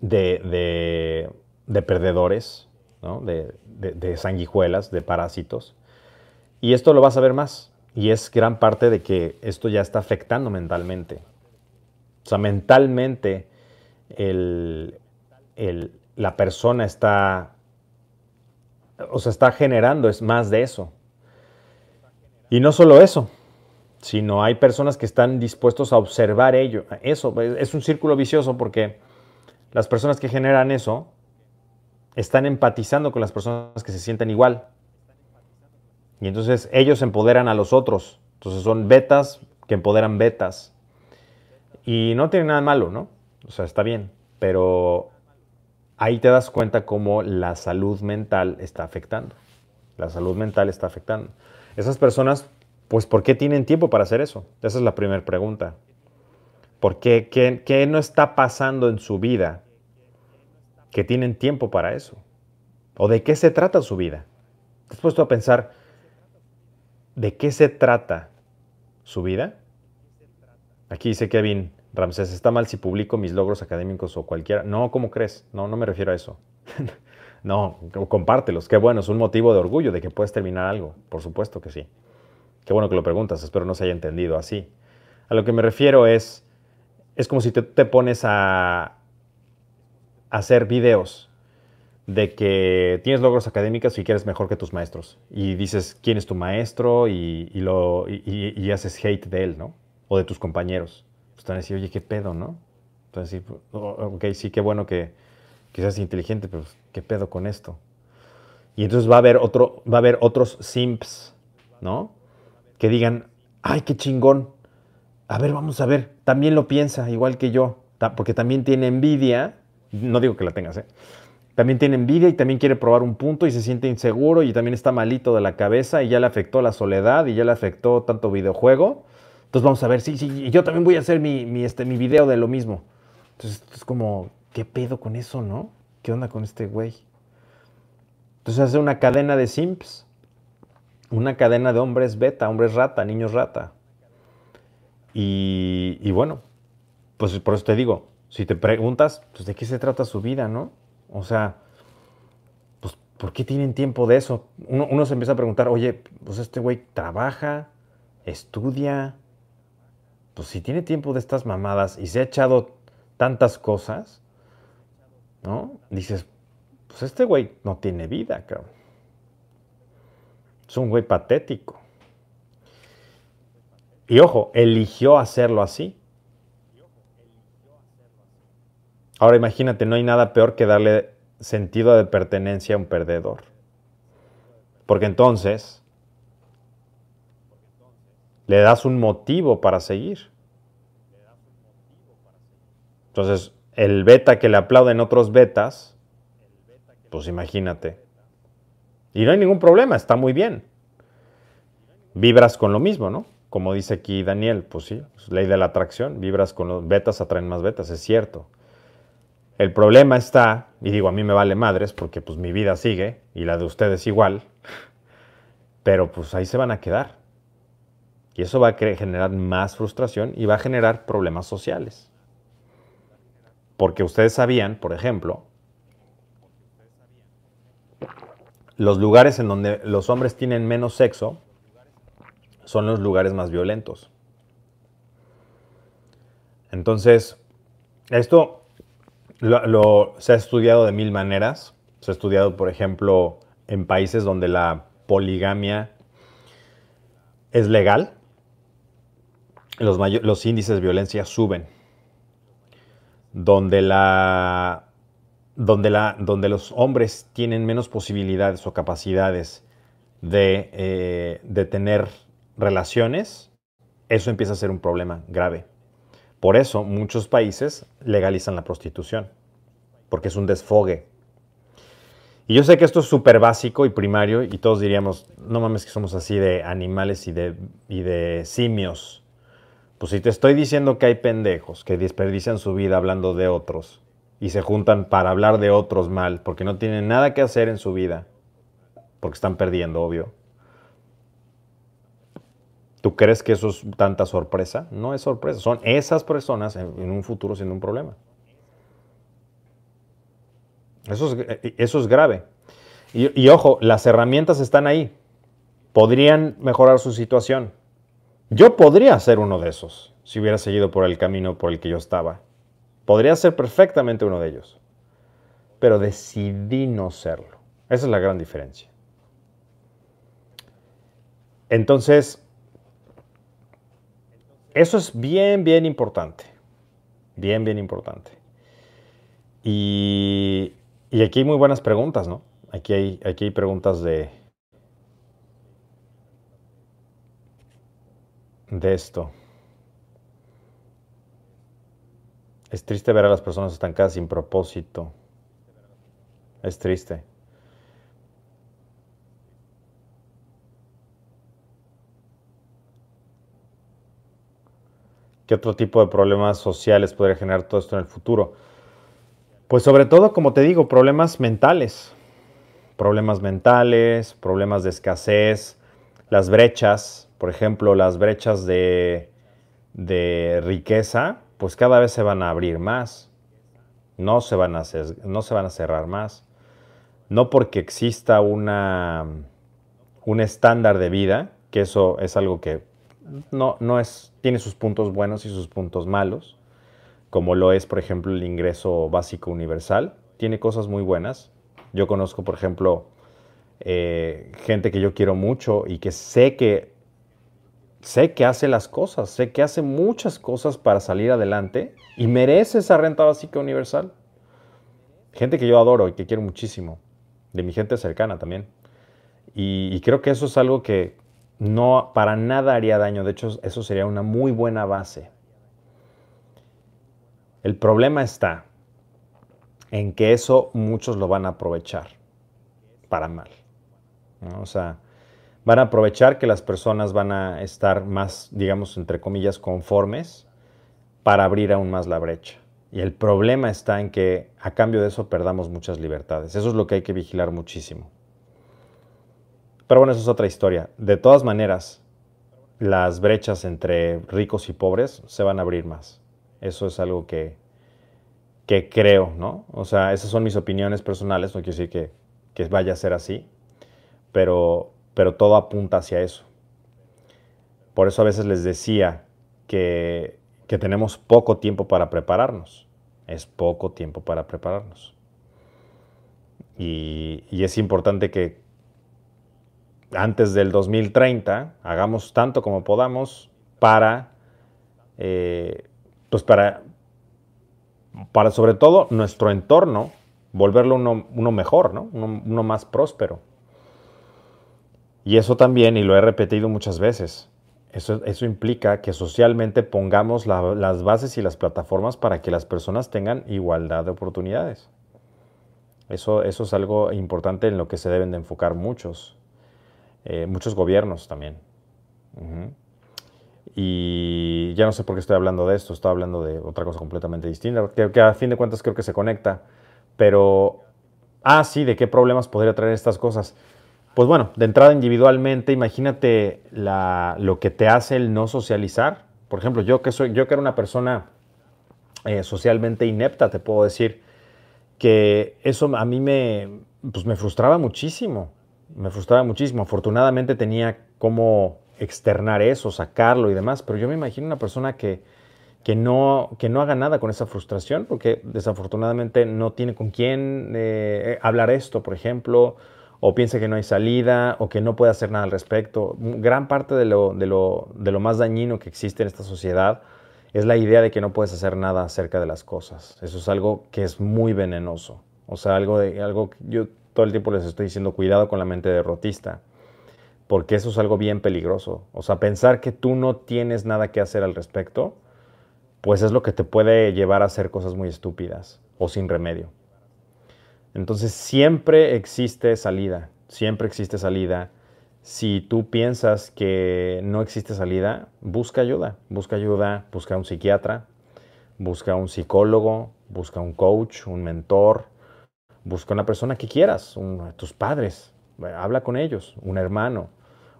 [SPEAKER 1] de, perdedores, de, sanguijuelas, de parásitos. Y esto lo vas a ver más. Y es gran parte de que esto ya está afectando mentalmente. O sea, mentalmente la persona está, o sea, está generando es más de eso. Y no solo eso, sino hay personas que están dispuestos a observar ello. Eso es un círculo vicioso porque las personas que generan eso están empatizando con las personas que se sienten igual. Y entonces ellos empoderan a los otros. Entonces son betas que empoderan betas. Y no tiene nada malo, ¿no? O sea, está bien. Pero ahí te das cuenta cómo la salud mental está afectando. La salud mental está afectando. Esas personas, pues, ¿por qué tienen tiempo para hacer eso? Esa es la primera pregunta. ¿Por qué? ¿Qué, no está pasando en su vida que tienen tiempo para eso? ¿O de qué se trata su vida? ¿Te has puesto a pensar de qué se trata su vida? Aquí dice Kevin Ramsés, ¿está mal si publico mis logros académicos o cualquiera? No, ¿cómo crees? No, no me refiero a eso. No, compártelos. Qué bueno, es un motivo de orgullo de que puedes terminar algo. Por supuesto que sí. Qué bueno que lo preguntas, espero no se haya entendido así. A lo que me refiero es, es como si te, pones a, hacer videos de que tienes logros académicos y que eres mejor que tus maestros. Y dices quién es tu maestro y, lo, y, haces hate de él, ¿no? O de tus compañeros. Pues te van a decir, oye, qué pedo, ¿no? Entonces, ok, sí, qué bueno que, quizás inteligente, pero ¿qué pedo con esto? Y entonces va a haber, otro, va a haber otros simps, ¿no? Que digan, ay, qué chingón. A ver, vamos a ver, también lo piensa, igual que yo, porque también tiene envidia, no digo que la tengas, ¿eh? También tiene envidia y también quiere probar un punto y se siente inseguro y también está malito de la cabeza y ya le afectó la soledad y ya le afectó tanto videojuego. Entonces vamos a ver, sí, sí, y yo también voy a hacer mi, este, mi video de lo mismo. Entonces es como, ¿qué pedo con eso, no? ¿Qué onda con este güey? Entonces hace una cadena de simps, una cadena de hombres beta, hombres rata, niños rata. Y, bueno, pues por eso te digo, si te preguntas, pues de qué se trata su vida, ¿no? O sea, pues ¿por qué tienen tiempo de eso? Uno, uno se empieza a preguntar, oye, pues este güey trabaja, estudia, pues si tiene tiempo de estas mamadas y se ha echado tantas cosas, ¿no? Dices, pues este güey no tiene vida, cabrón. Es un güey patético. Y ojo, eligió hacerlo así. Ahora imagínate, no hay nada peor que darle sentido de pertenencia a un perdedor. Porque entonces le das un motivo para seguir. Entonces, el beta que le aplauden otros betas, pues imagínate. Y no hay ningún problema, está muy bien. Vibras con lo mismo, ¿no? Como dice aquí Daniel, pues sí, ley de la atracción, vibras con los betas, atraen más betas, es cierto. El problema está, y digo, a mí me vale madres porque pues mi vida sigue y la de ustedes igual, pero pues ahí se van a quedar. Y eso va a generar más frustración y va a generar problemas sociales. Porque ustedes sabían, por ejemplo, los lugares en donde los hombres tienen menos sexo son los lugares más violentos. Entonces, esto lo, se ha estudiado de mil maneras. Se ha estudiado, por ejemplo, en países donde la poligamia es legal, los, los índices de violencia suben donde, la, donde, la, donde los hombres tienen menos posibilidades o capacidades de, eh, de tener relaciones, eso empieza a ser un problema grave. Por eso muchos países legalizan la prostitución, porque es un desfogue. Y yo sé que esto es súper básico y primario y todos diríamos, no mames que somos así de animales y de, y de simios. Pues si te estoy diciendo que hay pendejos que desperdician su vida hablando de otros y se juntan para hablar de otros mal porque no tienen nada que hacer en su vida, porque están perdiendo, obvio, ¿Tú crees que eso es tanta sorpresa? No es sorpresa, son esas personas en, un futuro siendo un problema. Eso es, eso es grave. Y, ojo, las herramientas están ahí. Podrían mejorar su situación. Yo podría ser uno de esos si hubiera seguido por el camino por el que yo estaba. Podría ser perfectamente uno de ellos. Pero decidí no serlo. Esa es la gran diferencia. Entonces, eso es bien, bien importante. Bien, bien importante. Y, aquí hay muy buenas preguntas, ¿no? Aquí hay, aquí hay preguntas de, de esto. Es triste ver a las personas estancadas sin propósito. Es triste. ¿Qué otro tipo de problemas sociales podría generar todo esto en el futuro? Pues sobre todo, como te digo, problemas mentales. Problemas mentales, problemas de escasez, las brechas, por ejemplo, las brechas de, de riqueza, pues cada vez se van a abrir más. No se van a, no se van a cerrar más. No porque exista una, un estándar de vida, que eso es algo que no, no es, tiene sus puntos buenos y sus puntos malos, como lo es, por ejemplo, el ingreso básico universal. Tiene cosas muy buenas. Yo conozco, por ejemplo, eh, gente que yo quiero mucho y que sé que sé que hace las cosas, sé que hace muchas cosas para salir adelante y merece esa renta básica universal. Gente que yo adoro y que quiero muchísimo, de mi gente cercana también. y creo que eso es algo que, no para nada haría daño, de hecho eso sería una muy buena base. El problema está en que eso muchos lo van a aprovechar para mal. O sea, van a aprovechar que las personas van a estar más, digamos, entre comillas, conformes para abrir aún más la brecha. Y el problema está en que a cambio de eso perdamos muchas libertades. Eso es lo que hay que vigilar muchísimo. Pero bueno, eso es otra historia. De todas maneras, las brechas entre ricos y pobres se van a abrir más. Eso es algo que, que creo, ¿no? O sea, esas son mis opiniones personales, no quiero decir que, que vaya a ser así, pero, pero todo apunta hacia eso. Por eso a veces les decía que, que tenemos poco tiempo para prepararnos. Es poco tiempo para prepararnos. Y, y es importante que antes del 2030 hagamos tanto como podamos para, eh, pues para, para sobre todo nuestro entorno, volverlo uno, mejor, ¿no? uno, más próspero. Y eso también, y lo he repetido muchas veces, eso, eso implica que socialmente pongamos las bases y las plataformas para que las personas tengan igualdad de oportunidades. Eso, eso es algo importante en lo que se deben de enfocar muchos. Eh, muchos gobiernos también. Y ya no sé por qué estoy hablando de esto, estoy hablando de otra cosa completamente distinta, que, a fin de cuentas creo que se conecta. Pero, ah, sí, ¿de qué problemas podría traer estas cosas? Pues bueno, de entrada individualmente, imagínate lo que te hace el no socializar. Por ejemplo, yo que, soy, yo que era una persona eh, socialmente inepta, te puedo decir que eso a mí me, pues me frustraba muchísimo me frustraba muchísimo. Afortunadamente tenía cómo externar eso, sacarlo y demás, pero yo me imagino una persona que, que, no, que no haga nada con esa frustración, porque desafortunadamente no tiene con quién eh, hablar esto, por ejemplo, o piensa que no hay salida, o que no puede hacer nada al respecto. Gran parte de lo, de lo, de lo más dañino que existe en esta sociedad es la idea de que no puedes hacer nada acerca de las cosas. Eso es algo que es muy venenoso. O sea, algo de algo yo todo el tiempo les estoy diciendo cuidado con la mente derrotista, porque eso es algo bien peligroso. O sea, pensar que tú no tienes nada que hacer al respecto, pues es lo que te puede llevar a hacer cosas muy estúpidas o sin remedio. Entonces siempre existe salida, siempre existe salida. Si tú piensas que no existe salida, busca ayuda, busca ayuda, busca un psiquiatra, busca un psicólogo, busca un coach, un mentor, Busca una persona que quieras, tus padres, habla con ellos, un hermano,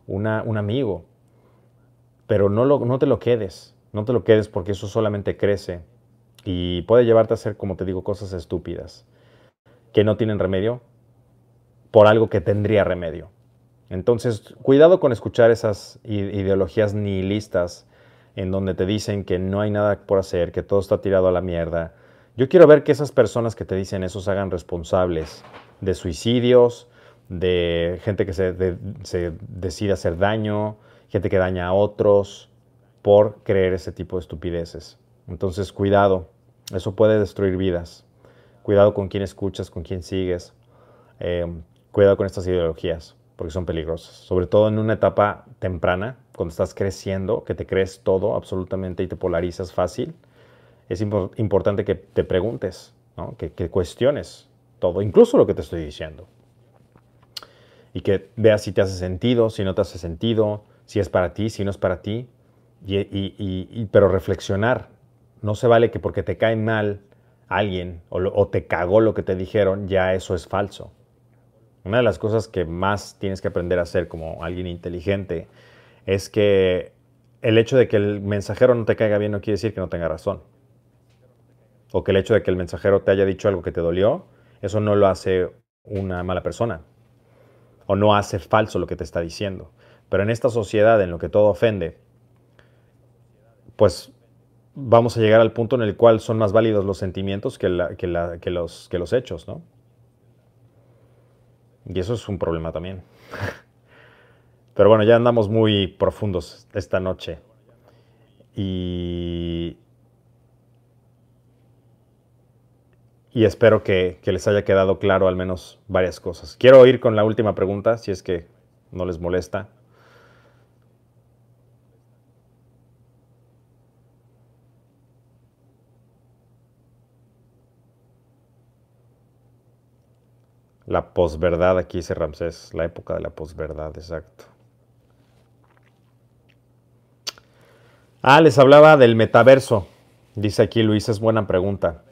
[SPEAKER 1] un amigo. pero no, lo, no te lo quedes, no te lo quedes porque eso solamente crece y puede llevarte a hacer, como te digo, cosas estúpidas que no tienen remedio por algo que tendría remedio. Entonces, cuidado con escuchar esas ideologías nihilistas en donde te dicen que no hay nada por hacer, que todo está tirado a la mierda. Yo quiero ver que esas personas que te dicen eso se hagan responsables de suicidios, de gente que se, se decide hacer daño, gente que daña a otros por creer ese tipo de estupideces. Entonces, cuidado, eso puede destruir vidas. Cuidado con quién escuchas, con quién sigues. Eh, cuidado con estas ideologías, porque son peligrosas. Sobre todo en una etapa temprana, cuando estás creciendo, que te crees todo absolutamente y te polarizas fácil. Es importante que te preguntes, que, cuestiones todo, incluso lo que te estoy diciendo. Y que veas si te hace sentido, si no te hace sentido, si es para ti, si no es para ti. Y, pero reflexionar. No se vale que porque te cae mal alguien o, te cagó lo que te dijeron, ya eso es falso. Una de las cosas que más tienes que aprender a hacer como alguien inteligente es que el hecho de que el mensajero no te caiga bien no quiere decir que no tenga razón. O que el hecho de que el mensajero te haya dicho algo que te dolió, eso no lo hace una mala persona. O no hace falso lo que te está diciendo. Pero en esta sociedad en lo que todo ofende, pues vamos a llegar al punto en el cual son más válidos los sentimientos que, los, que los hechos, ¿no? Y eso es un problema también. Pero bueno, ya andamos muy profundos esta noche. Y, y espero que, que, les haya quedado claro al menos varias cosas. Quiero ir con la última pregunta, si es que no les molesta. La posverdad, aquí dice Ramsés, la época de la posverdad, exacto. Ah, les hablaba del metaverso. Dice aquí Luis, es buena pregunta.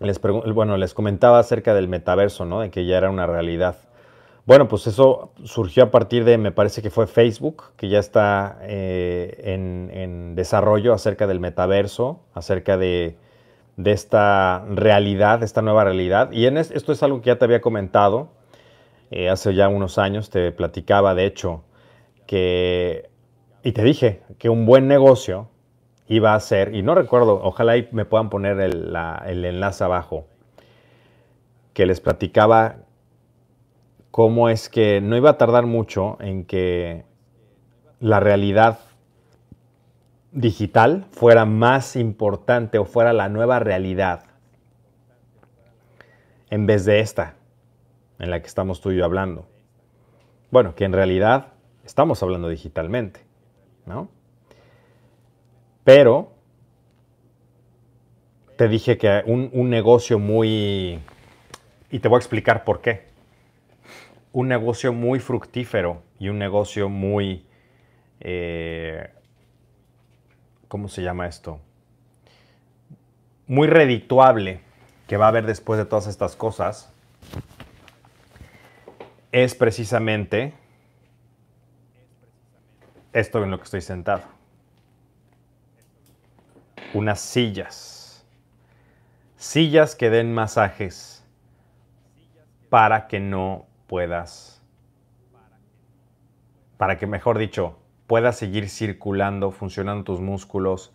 [SPEAKER 1] Les bueno, les comentaba acerca del metaverso, ¿no? De que ya era una realidad. Bueno, pues eso surgió a partir de, me parece que fue Facebook, que ya está eh, en, desarrollo acerca del metaverso, acerca de de esta realidad, de esta nueva realidad. Y en esto es algo que ya te había comentado eh, hace ya unos años, te platicaba de hecho que, y te dije que un buen negocio iba a ser, y no recuerdo, ojalá me puedan poner el, el enlace abajo, que les platicaba cómo es que no iba a tardar mucho en que la realidad digital fuera más importante o fuera la nueva realidad en vez de esta en la que estamos tú y yo hablando. Bueno, que en realidad estamos hablando digitalmente, ¿no? Pero te dije que un, negocio muy... Y te voy a explicar por qué. Un negocio muy fructífero y un negocio muy... Eh, ¿cómo se llama esto? Muy redituable que va a haber después de todas estas cosas es precisamente esto en lo que estoy sentado. Unas sillas. Sillas que den masajes para que no puedas, para que, mejor dicho, puedas seguir circulando, funcionando tus músculos,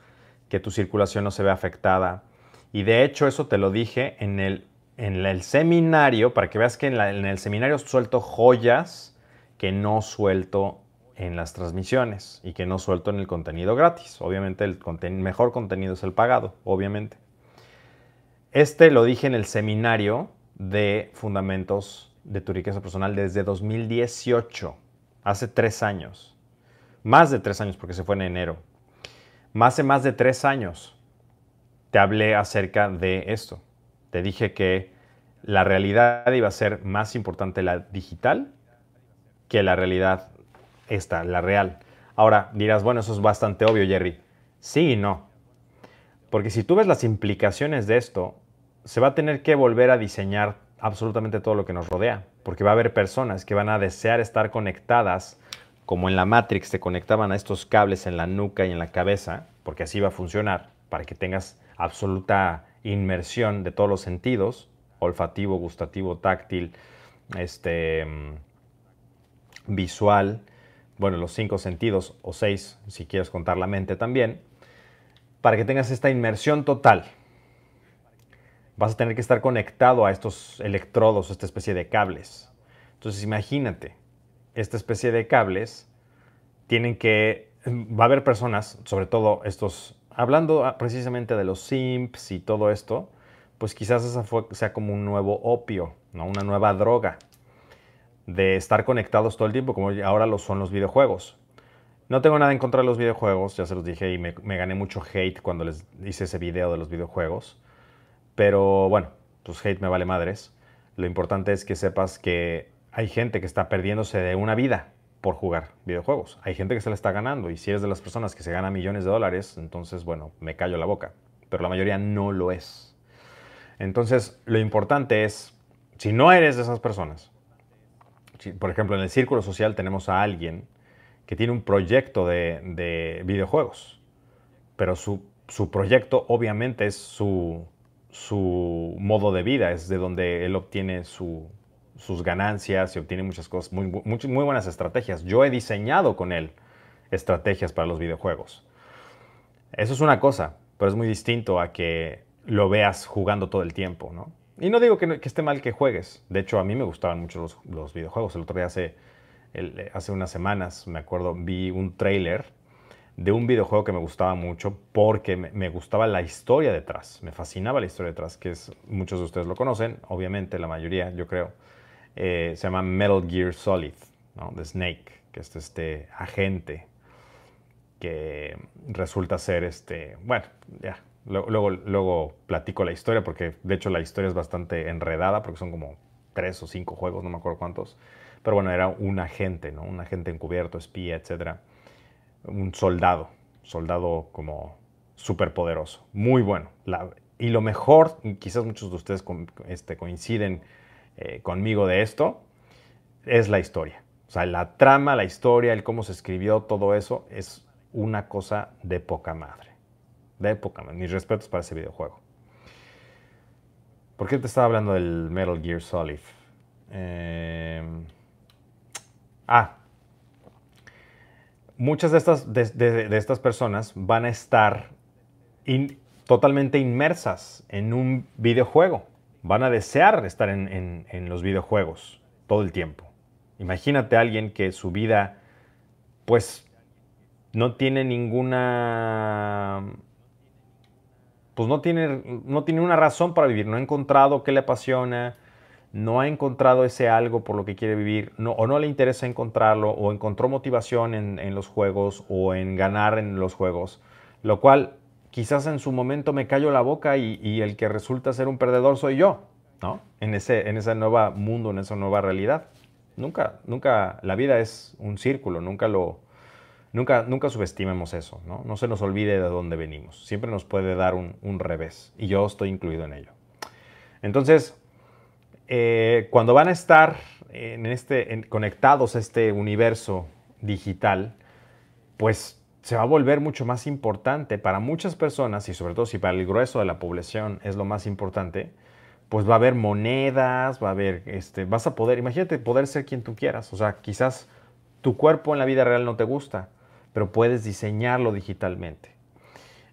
[SPEAKER 1] que tu circulación no se vea afectada. Y de hecho eso te lo dije en el, en el seminario, para que veas que en, el seminario suelto joyas que no suelto en las transmisiones y que no suelto en el contenido gratis. Obviamente el mejor contenido es el pagado, obviamente. Este lo dije en el seminario de Fundamentos de tu riqueza personal desde 2018, hace tres años más de tres años, porque se fue en enero, más de más de tres años te hablé acerca de esto. Te dije que la realidad iba a ser más importante la digital que la realidad esta, la real. Ahora dirás, bueno, eso es bastante obvio, Jerry. Sí y no. Porque si tú ves las implicaciones de esto, se va a tener que volver a diseñar absolutamente todo lo que nos rodea. Porque va a haber personas que van a desear estar conectadas como en la Matrix te conectaban a estos cables en la nuca y en la cabeza, porque así va a funcionar, para que tengas absoluta inmersión de todos los sentidos, olfativo, gustativo, táctil, este, mm, visual, bueno, los cinco sentidos, o seis, si quieres contar la mente también, para que tengas esta inmersión total. Vas a tener que estar conectado a estos electrodos, esta especie de cables. Entonces imagínate, esta especie de cables tienen que, va a haber personas, sobre todo estos, hablando precisamente de los simps y todo esto, pues quizás esa sea como un nuevo opio, ¿no? una nueva droga de estar conectados todo el tiempo, como ahora lo son los videojuegos. No tengo nada en contra de los videojuegos, ya se los dije y me, gané mucho hate cuando les hice ese video de los videojuegos. Pero bueno, pues hate me vale madres. Lo importante es que sepas que hay gente que está perdiéndose de una vida por jugar videojuegos. Hay gente que se la está ganando y si eres de las personas que se gana millones de dólares, entonces bueno, me callo la boca. Pero la mayoría no lo es. Entonces, lo importante es, si no eres de esas personas, por ejemplo, en el círculo social tenemos a alguien que tiene un proyecto de, videojuegos, pero su, proyecto obviamente es su, modo de vida, es de donde él obtiene sus ganancias y obtiene muchas cosas, muy, muy buenas estrategias. Yo he diseñado con él estrategias para los videojuegos. Eso es una cosa, pero es muy distinto a que lo veas jugando todo el tiempo, ¿no? Y no digo que, esté mal que juegues. De hecho, a mí me gustaban mucho los, videojuegos. El otro día, hace, hace unas semanas, me acuerdo, vi un trailer de un videojuego que me gustaba mucho porque me, gustaba la historia detrás. Me fascinaba la historia detrás, que es, muchos de ustedes lo conocen, obviamente, la mayoría, yo creo. Eh, se llama Metal Gear Solid, ¿no? de Snake, que es este agente que resulta ser este, bueno, ya, Luego, luego, platico la historia porque de hecho la historia es bastante enredada porque son como tres o cinco juegos, no me acuerdo cuántos. Pero bueno, era un agente, ¿no? Un agente encubierto, espía, etc. Un soldado, soldado como súper poderoso, muy bueno. y lo mejor, quizás muchos de ustedes este, coinciden eh, conmigo de esto, es la historia. O sea, la trama, la historia, el cómo se escribió, todo eso es una cosa de poca madre de época, Mis respetos para ese videojuego. ¿Por qué te estaba hablando del Metal Gear Solid? Em, ah, muchas de estas, de, estas personas van a estar totalmente inmersas en un videojuego. Van a desear estar en, los videojuegos todo el tiempo. Imagínate a alguien que su vida, pues, no tiene ninguna pues no tiene, no tiene una razón para vivir, no ha encontrado qué le apasiona, no ha encontrado ese algo por lo que quiere vivir, o no le interesa encontrarlo, o encontró motivación en, los juegos o en ganar en los juegos, lo cual quizás en su momento me callo la boca y, el que resulta ser un perdedor soy yo, ¿no? En ese, en nuevo mundo, en esa nueva realidad. Nunca, nunca, la vida es un círculo, nunca lo, Nunca, nunca subestimemos eso, ¿no? No se nos olvide de dónde venimos. Siempre nos puede dar un, revés y yo estoy incluido en ello. Entonces, eh, cuando van a estar en este, conectados a este universo digital, pues se va a volver mucho más importante para muchas personas y sobre todo si para el grueso de la población es lo más importante, pues va a haber monedas, va a haber, este, vas a poder, imagínate poder ser quien tú quieras, o sea, quizás tu cuerpo en la vida real no te gusta, pero puedes diseñarlo digitalmente.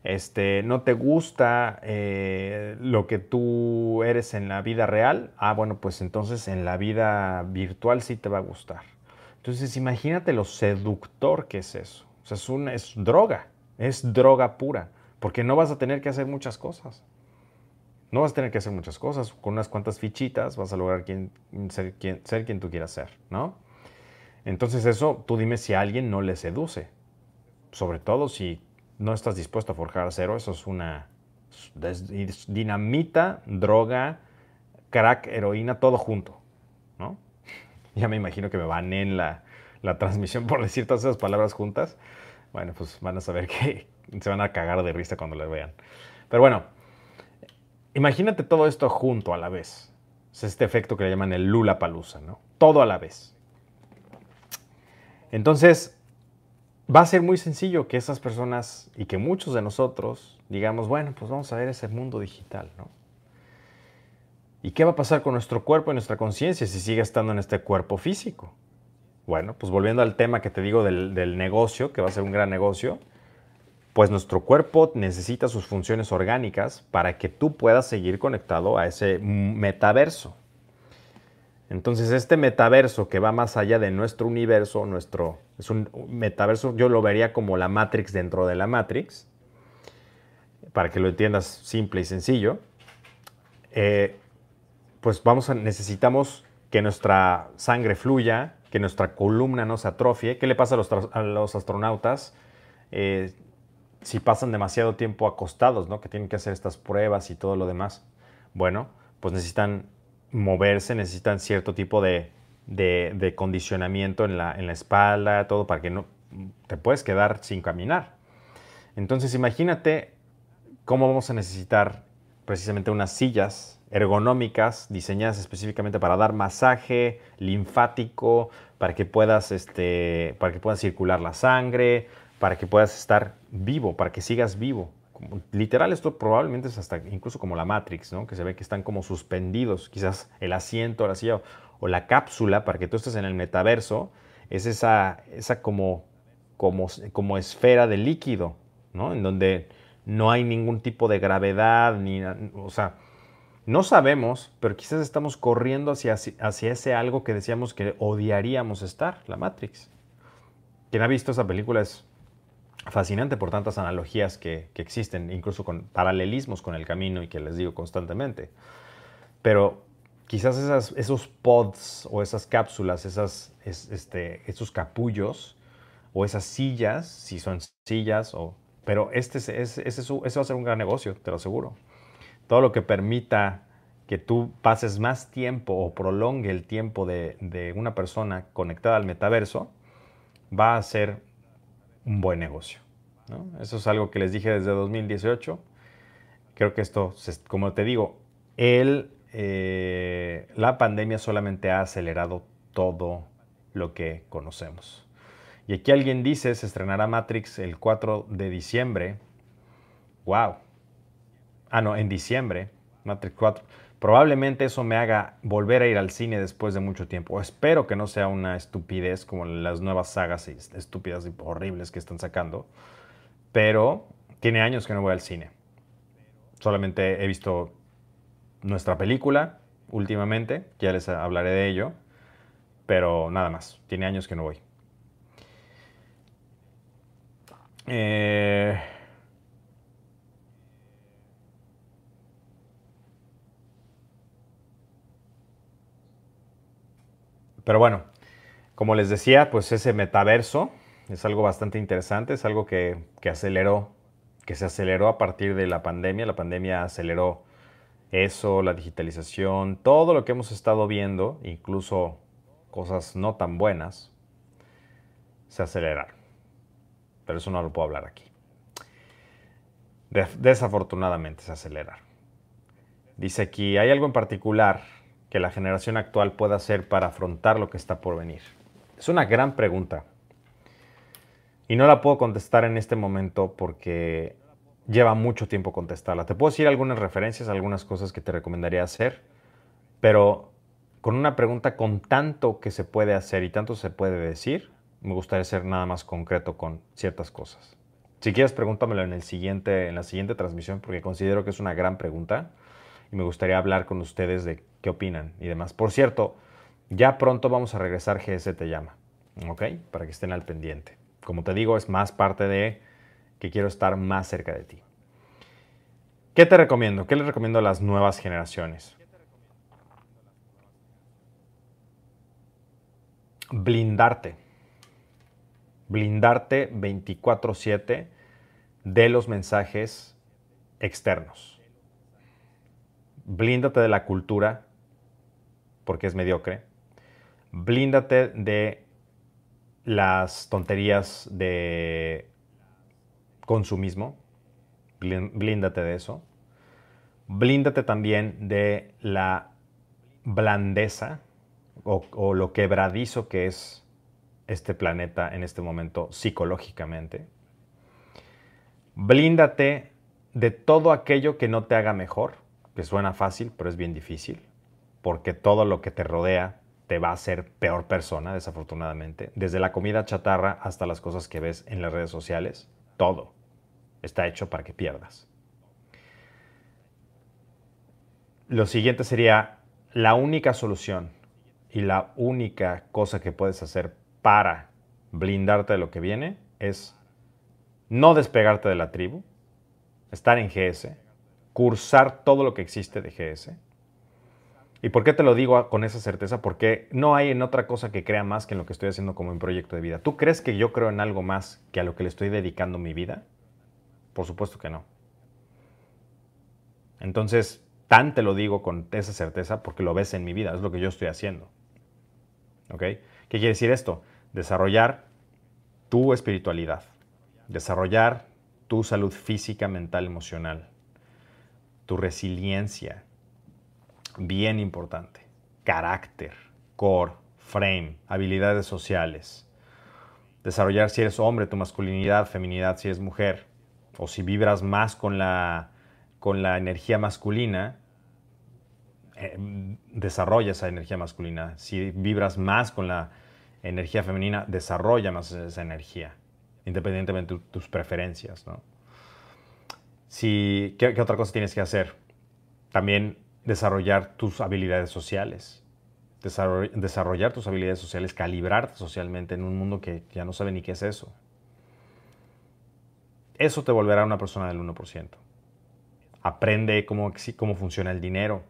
[SPEAKER 1] Este, ¿No te gusta eh, lo que tú eres en la vida real? Ah, bueno, pues entonces en la vida virtual sí te va a gustar. Entonces imagínate lo seductor que es eso. O sea, es, es droga, es droga pura, porque no vas a tener que hacer muchas cosas. No vas a tener que hacer muchas cosas. Con unas cuantas fichitas vas a lograr ser, quien, ser quien tú quieras ser, ¿no? Entonces eso, tú dime si a alguien no le seduce sobre todo si no estás dispuesto a forjar acero, eso es una dinamita, droga, crack, heroína, todo junto, ¿no? Ya me imagino que me banen la, la transmisión por decir todas esas palabras juntas. Bueno, pues van a saber que se van a cagar de risa cuando las vean. Pero bueno, imagínate todo esto junto a la vez. Es este efecto que le llaman el Lula Palusa, ¿no? Todo a la vez. Entonces, va a ser muy sencillo que esas personas y que muchos de nosotros digamos, bueno, pues vamos a ver ese mundo digital, ¿no? ¿Y qué va a pasar con nuestro cuerpo y nuestra conciencia si sigue estando en este cuerpo físico? Bueno, pues volviendo al tema que te digo del, negocio, que va a ser un gran negocio, pues nuestro cuerpo necesita sus funciones orgánicas para que tú puedas seguir conectado a ese metaverso. Entonces, este metaverso que va más allá de nuestro universo, nuestro, es un metaverso, yo lo vería como la Matrix dentro de la Matrix, para que lo entiendas simple y sencillo. Eh, pues vamos a, necesitamos que nuestra sangre fluya, que nuestra columna no se atrofie. ¿Qué le pasa a los, astronautas eh, si pasan demasiado tiempo acostados, ¿no? que tienen que hacer estas pruebas y todo lo demás? Bueno, pues necesitan moverse, necesitan cierto tipo de, condicionamiento en la, en la, espalda, todo para que no te puedes quedar sin caminar. Entonces imagínate cómo vamos a necesitar precisamente unas sillas ergonómicas diseñadas específicamente para dar masaje linfático, para que puedas, este, para que puedas circular la sangre, para que puedas estar vivo, para que sigas vivo literal, esto probablemente es hasta incluso como la Matrix, ¿no? Que se ve que están como suspendidos, quizás el asiento, la silla o la cápsula para que tú estés en el metaverso, es esa, esa como, como, como esfera de líquido, ¿no? En donde no hay ningún tipo de gravedad, ni, o sea, no sabemos, pero quizás estamos corriendo hacia, hacia ese algo que decíamos que odiaríamos estar, la Matrix. Quien ha visto esa película es fascinante por tantas analogías que, existen, incluso con paralelismos con el camino y que les digo constantemente. Pero quizás esos pods o esas cápsulas, este, esos capullos o esas sillas, si son sillas, o, pero este, es, ese, va a ser un gran negocio, te lo aseguro. Todo lo que permita que tú pases más tiempo o prolongue el tiempo de, de una persona conectada al metaverso, va a ser un buen negocio. Eso es algo que les dije desde 2018. Creo que esto, como te digo, el, eh, la pandemia solamente ha acelerado todo lo que conocemos. Y aquí alguien dice, se estrenará Matrix el 4 de diciembre. ¡Wow! Ah, no, en diciembre, Matrix 4. Probablemente eso me haga volver a ir al cine después de mucho tiempo. Espero que no sea una estupidez como las nuevas sagas estúpidas y horribles que están sacando. Pero tiene años que no voy al cine. Solamente he visto nuestra película últimamente, ya les hablaré de ello, pero nada más. Tiene años que no voy. Eh, Pero bueno, como les decía, pues ese metaverso es algo bastante interesante, es algo que, aceleró, que se aceleró a partir de la pandemia. La pandemia aceleró eso, la digitalización, todo lo que hemos estado viendo, incluso cosas no tan buenas, se aceleraron. Pero eso no lo puedo hablar aquí. desafortunadamente se aceleraron. Dice aquí, ¿hay algo en particular que la generación actual pueda hacer para afrontar lo que está por venir? Es una gran pregunta. Y no la puedo contestar en este momento porque lleva mucho tiempo contestarla. Te puedo decir algunas referencias, algunas cosas que te recomendaría hacer, pero con una pregunta con tanto que se puede hacer y tanto se puede decir, me gustaría ser nada más concreto con ciertas cosas. Si quieres, pregúntamelo en, el siguiente, en la siguiente transmisión porque considero que es una gran pregunta y me gustaría hablar con ustedes de qué opinan y demás. Por cierto, ya pronto vamos a regresar GS Te Llama, ¿ok? Para que estén al pendiente. Como te digo, es más parte de que quiero estar más cerca de ti. ¿Qué te recomiendo? ¿Qué les recomiendo a las nuevas generaciones? Blindarte. Blindarte 24/7 de los mensajes externos blíndate de la cultura, porque es mediocre. Blíndate de las tonterías de consumismo. Blíndate de eso. Blíndate también de la blandeza o, lo quebradizo que es este planeta en este momento psicológicamente. Blíndate de todo aquello que no te haga mejor, que suena fácil, pero es bien difícil, porque todo lo que te rodea te va a hacer peor persona, desafortunadamente. Desde la comida chatarra hasta las cosas que ves en las redes sociales, todo está hecho para que pierdas. Lo siguiente sería la única solución y la única cosa que puedes hacer para blindarte de lo que viene es no despegarte de la tribu, estar en GS, cursar todo lo que existe de GS. ¿Y por qué te lo digo con esa certeza? Porque no hay en otra cosa que crea más que en lo que estoy haciendo como un proyecto de vida. ¿Tú crees que yo creo en algo más que a lo que le estoy dedicando mi vida? Por supuesto que no. Entonces, tan te lo digo con esa certeza porque lo ves en mi vida, es lo que yo estoy haciendo. ¿Ok? ¿Qué quiere decir esto? Desarrollar tu espiritualidad, desarrollar tu salud física, mental, emocional, tu resiliencia, bien importante, carácter, core, frame, habilidades sociales, desarrollar si eres hombre, tu masculinidad, feminidad, si eres mujer, o si vibras más con la, con la energía masculina, eh, desarrolla esa energía masculina. Si vibras más con la energía femenina, desarrolla más esa energía, independientemente de tus preferencias. ¿no? ¿qué, otra cosa tienes que hacer? También desarrollar tus habilidades sociales. desarrollar tus habilidades sociales, calibrarte socialmente en un mundo que ya no sabe ni qué es eso. Eso te volverá una persona del 1%. Aprende cómo, cómo funciona el dinero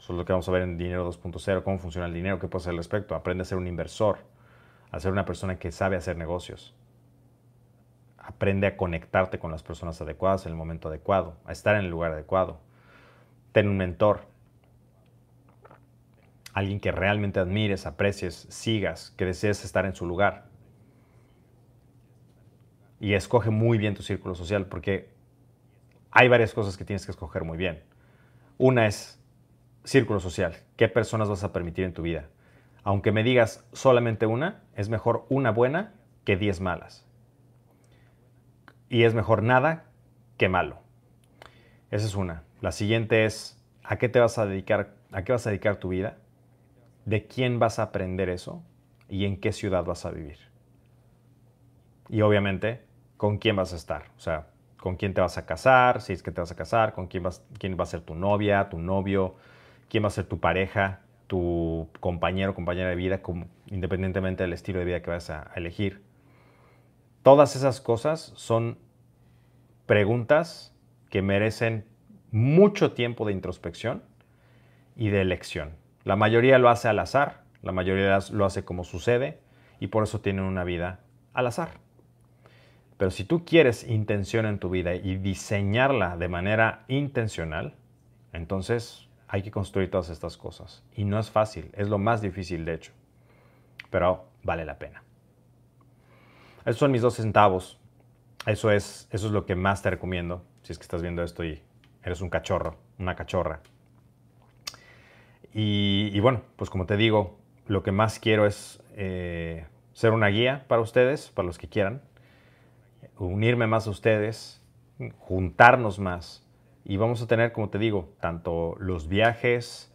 [SPEAKER 1] eso es lo que vamos a ver en Dinero 2.0, cómo funciona el dinero, qué puedes hacer al respecto. Aprende a ser un inversor, a ser una persona que sabe hacer negocios. Aprende a conectarte con las personas adecuadas en el momento adecuado, a estar en el lugar adecuado. Ten un mentor, alguien que realmente admires, aprecies, sigas, que desees estar en su lugar. Y escoge muy bien tu círculo social, porque hay varias cosas que tienes que escoger muy bien. Una es círculo social. ¿Qué personas vas a permitir en tu vida? Aunque me digas solamente una, es mejor una buena que diez malas. Y es mejor nada que malo. Esa es una. La siguiente es, ¿a qué te vas a dedicar? ¿A qué vas a dedicar tu vida? ¿De quién vas a aprender eso? ¿Y en qué ciudad vas a vivir? Y obviamente, ¿con quién vas a estar? O sea, ¿con quién te vas a casar? Si es que te vas a casar, ¿con quién, vas, quién va a ser tu novia, tu novio? quién va a ser tu pareja, tu compañero o compañera de vida, independientemente del estilo de vida que vas a elegir. Todas esas cosas son preguntas que merecen mucho tiempo de introspección y de elección. La mayoría lo hace al azar, la mayoría lo hace como sucede y por eso tienen una vida al azar. Pero si tú quieres intención en tu vida y diseñarla de manera intencional, entonces hay que construir todas estas cosas. Y no es fácil, es lo más difícil de hecho, pero vale la pena. Esos son mis dos centavos. Eso es, eso es lo que más te recomiendo si es que estás viendo esto y eres un cachorro, una cachorra. Y, bueno, pues como te digo, lo que más quiero es eh, ser una guía para ustedes, para los que quieran, unirme más a ustedes, juntarnos más y vamos a tener, como te digo, tanto los viajes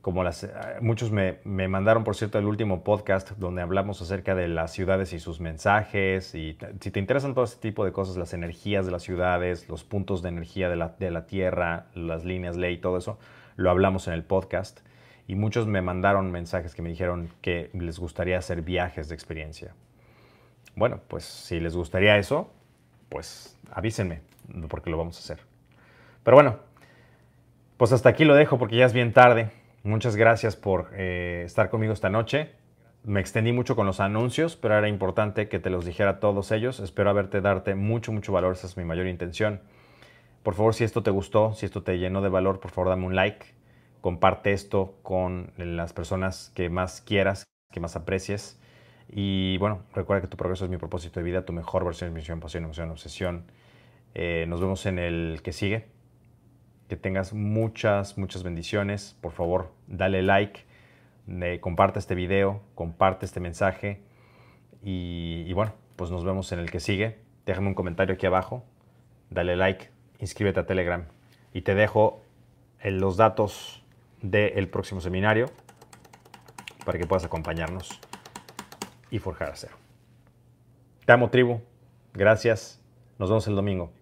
[SPEAKER 1] como las... Eh, muchos me, me, mandaron, por cierto, el último podcast donde hablamos acerca de las ciudades y sus mensajes. Y si te interesan todo este tipo de cosas, las energías de las ciudades, los puntos de energía de la, de la Tierra, las líneas ley, todo eso, lo hablamos en el podcast. Y muchos me mandaron mensajes que me dijeron que les gustaría hacer viajes de experiencia. Bueno, pues si les gustaría eso, pues avísenme, porque lo vamos a hacer. Pero bueno, pues hasta aquí lo dejo porque ya es bien tarde. Muchas gracias por eh, estar conmigo esta noche. Me extendí mucho con los anuncios, pero era importante que te los dijera todos ellos. Espero haberte darte mucho, mucho valor. Esa es mi mayor intención. Por favor, si esto te gustó, si esto te llenó de valor, por favor dame un like. Comparte esto con las personas que más quieras, que más aprecies. Y bueno, recuerda que tu progreso es mi propósito de vida, tu mejor versión es misión, pasión, emoción, obsesión. Eh, nos vemos en el que sigue que tengas muchas, muchas bendiciones. Por favor, dale like, comparte este video, comparte este mensaje Y, y bueno, pues nos vemos en el que sigue. Déjame un comentario aquí abajo, dale like, inscríbete a Telegram y te dejo en los datos del próximo seminario para que puedas acompañarnos y forjar acero. Te amo, tribu. Gracias. Nos vemos el domingo.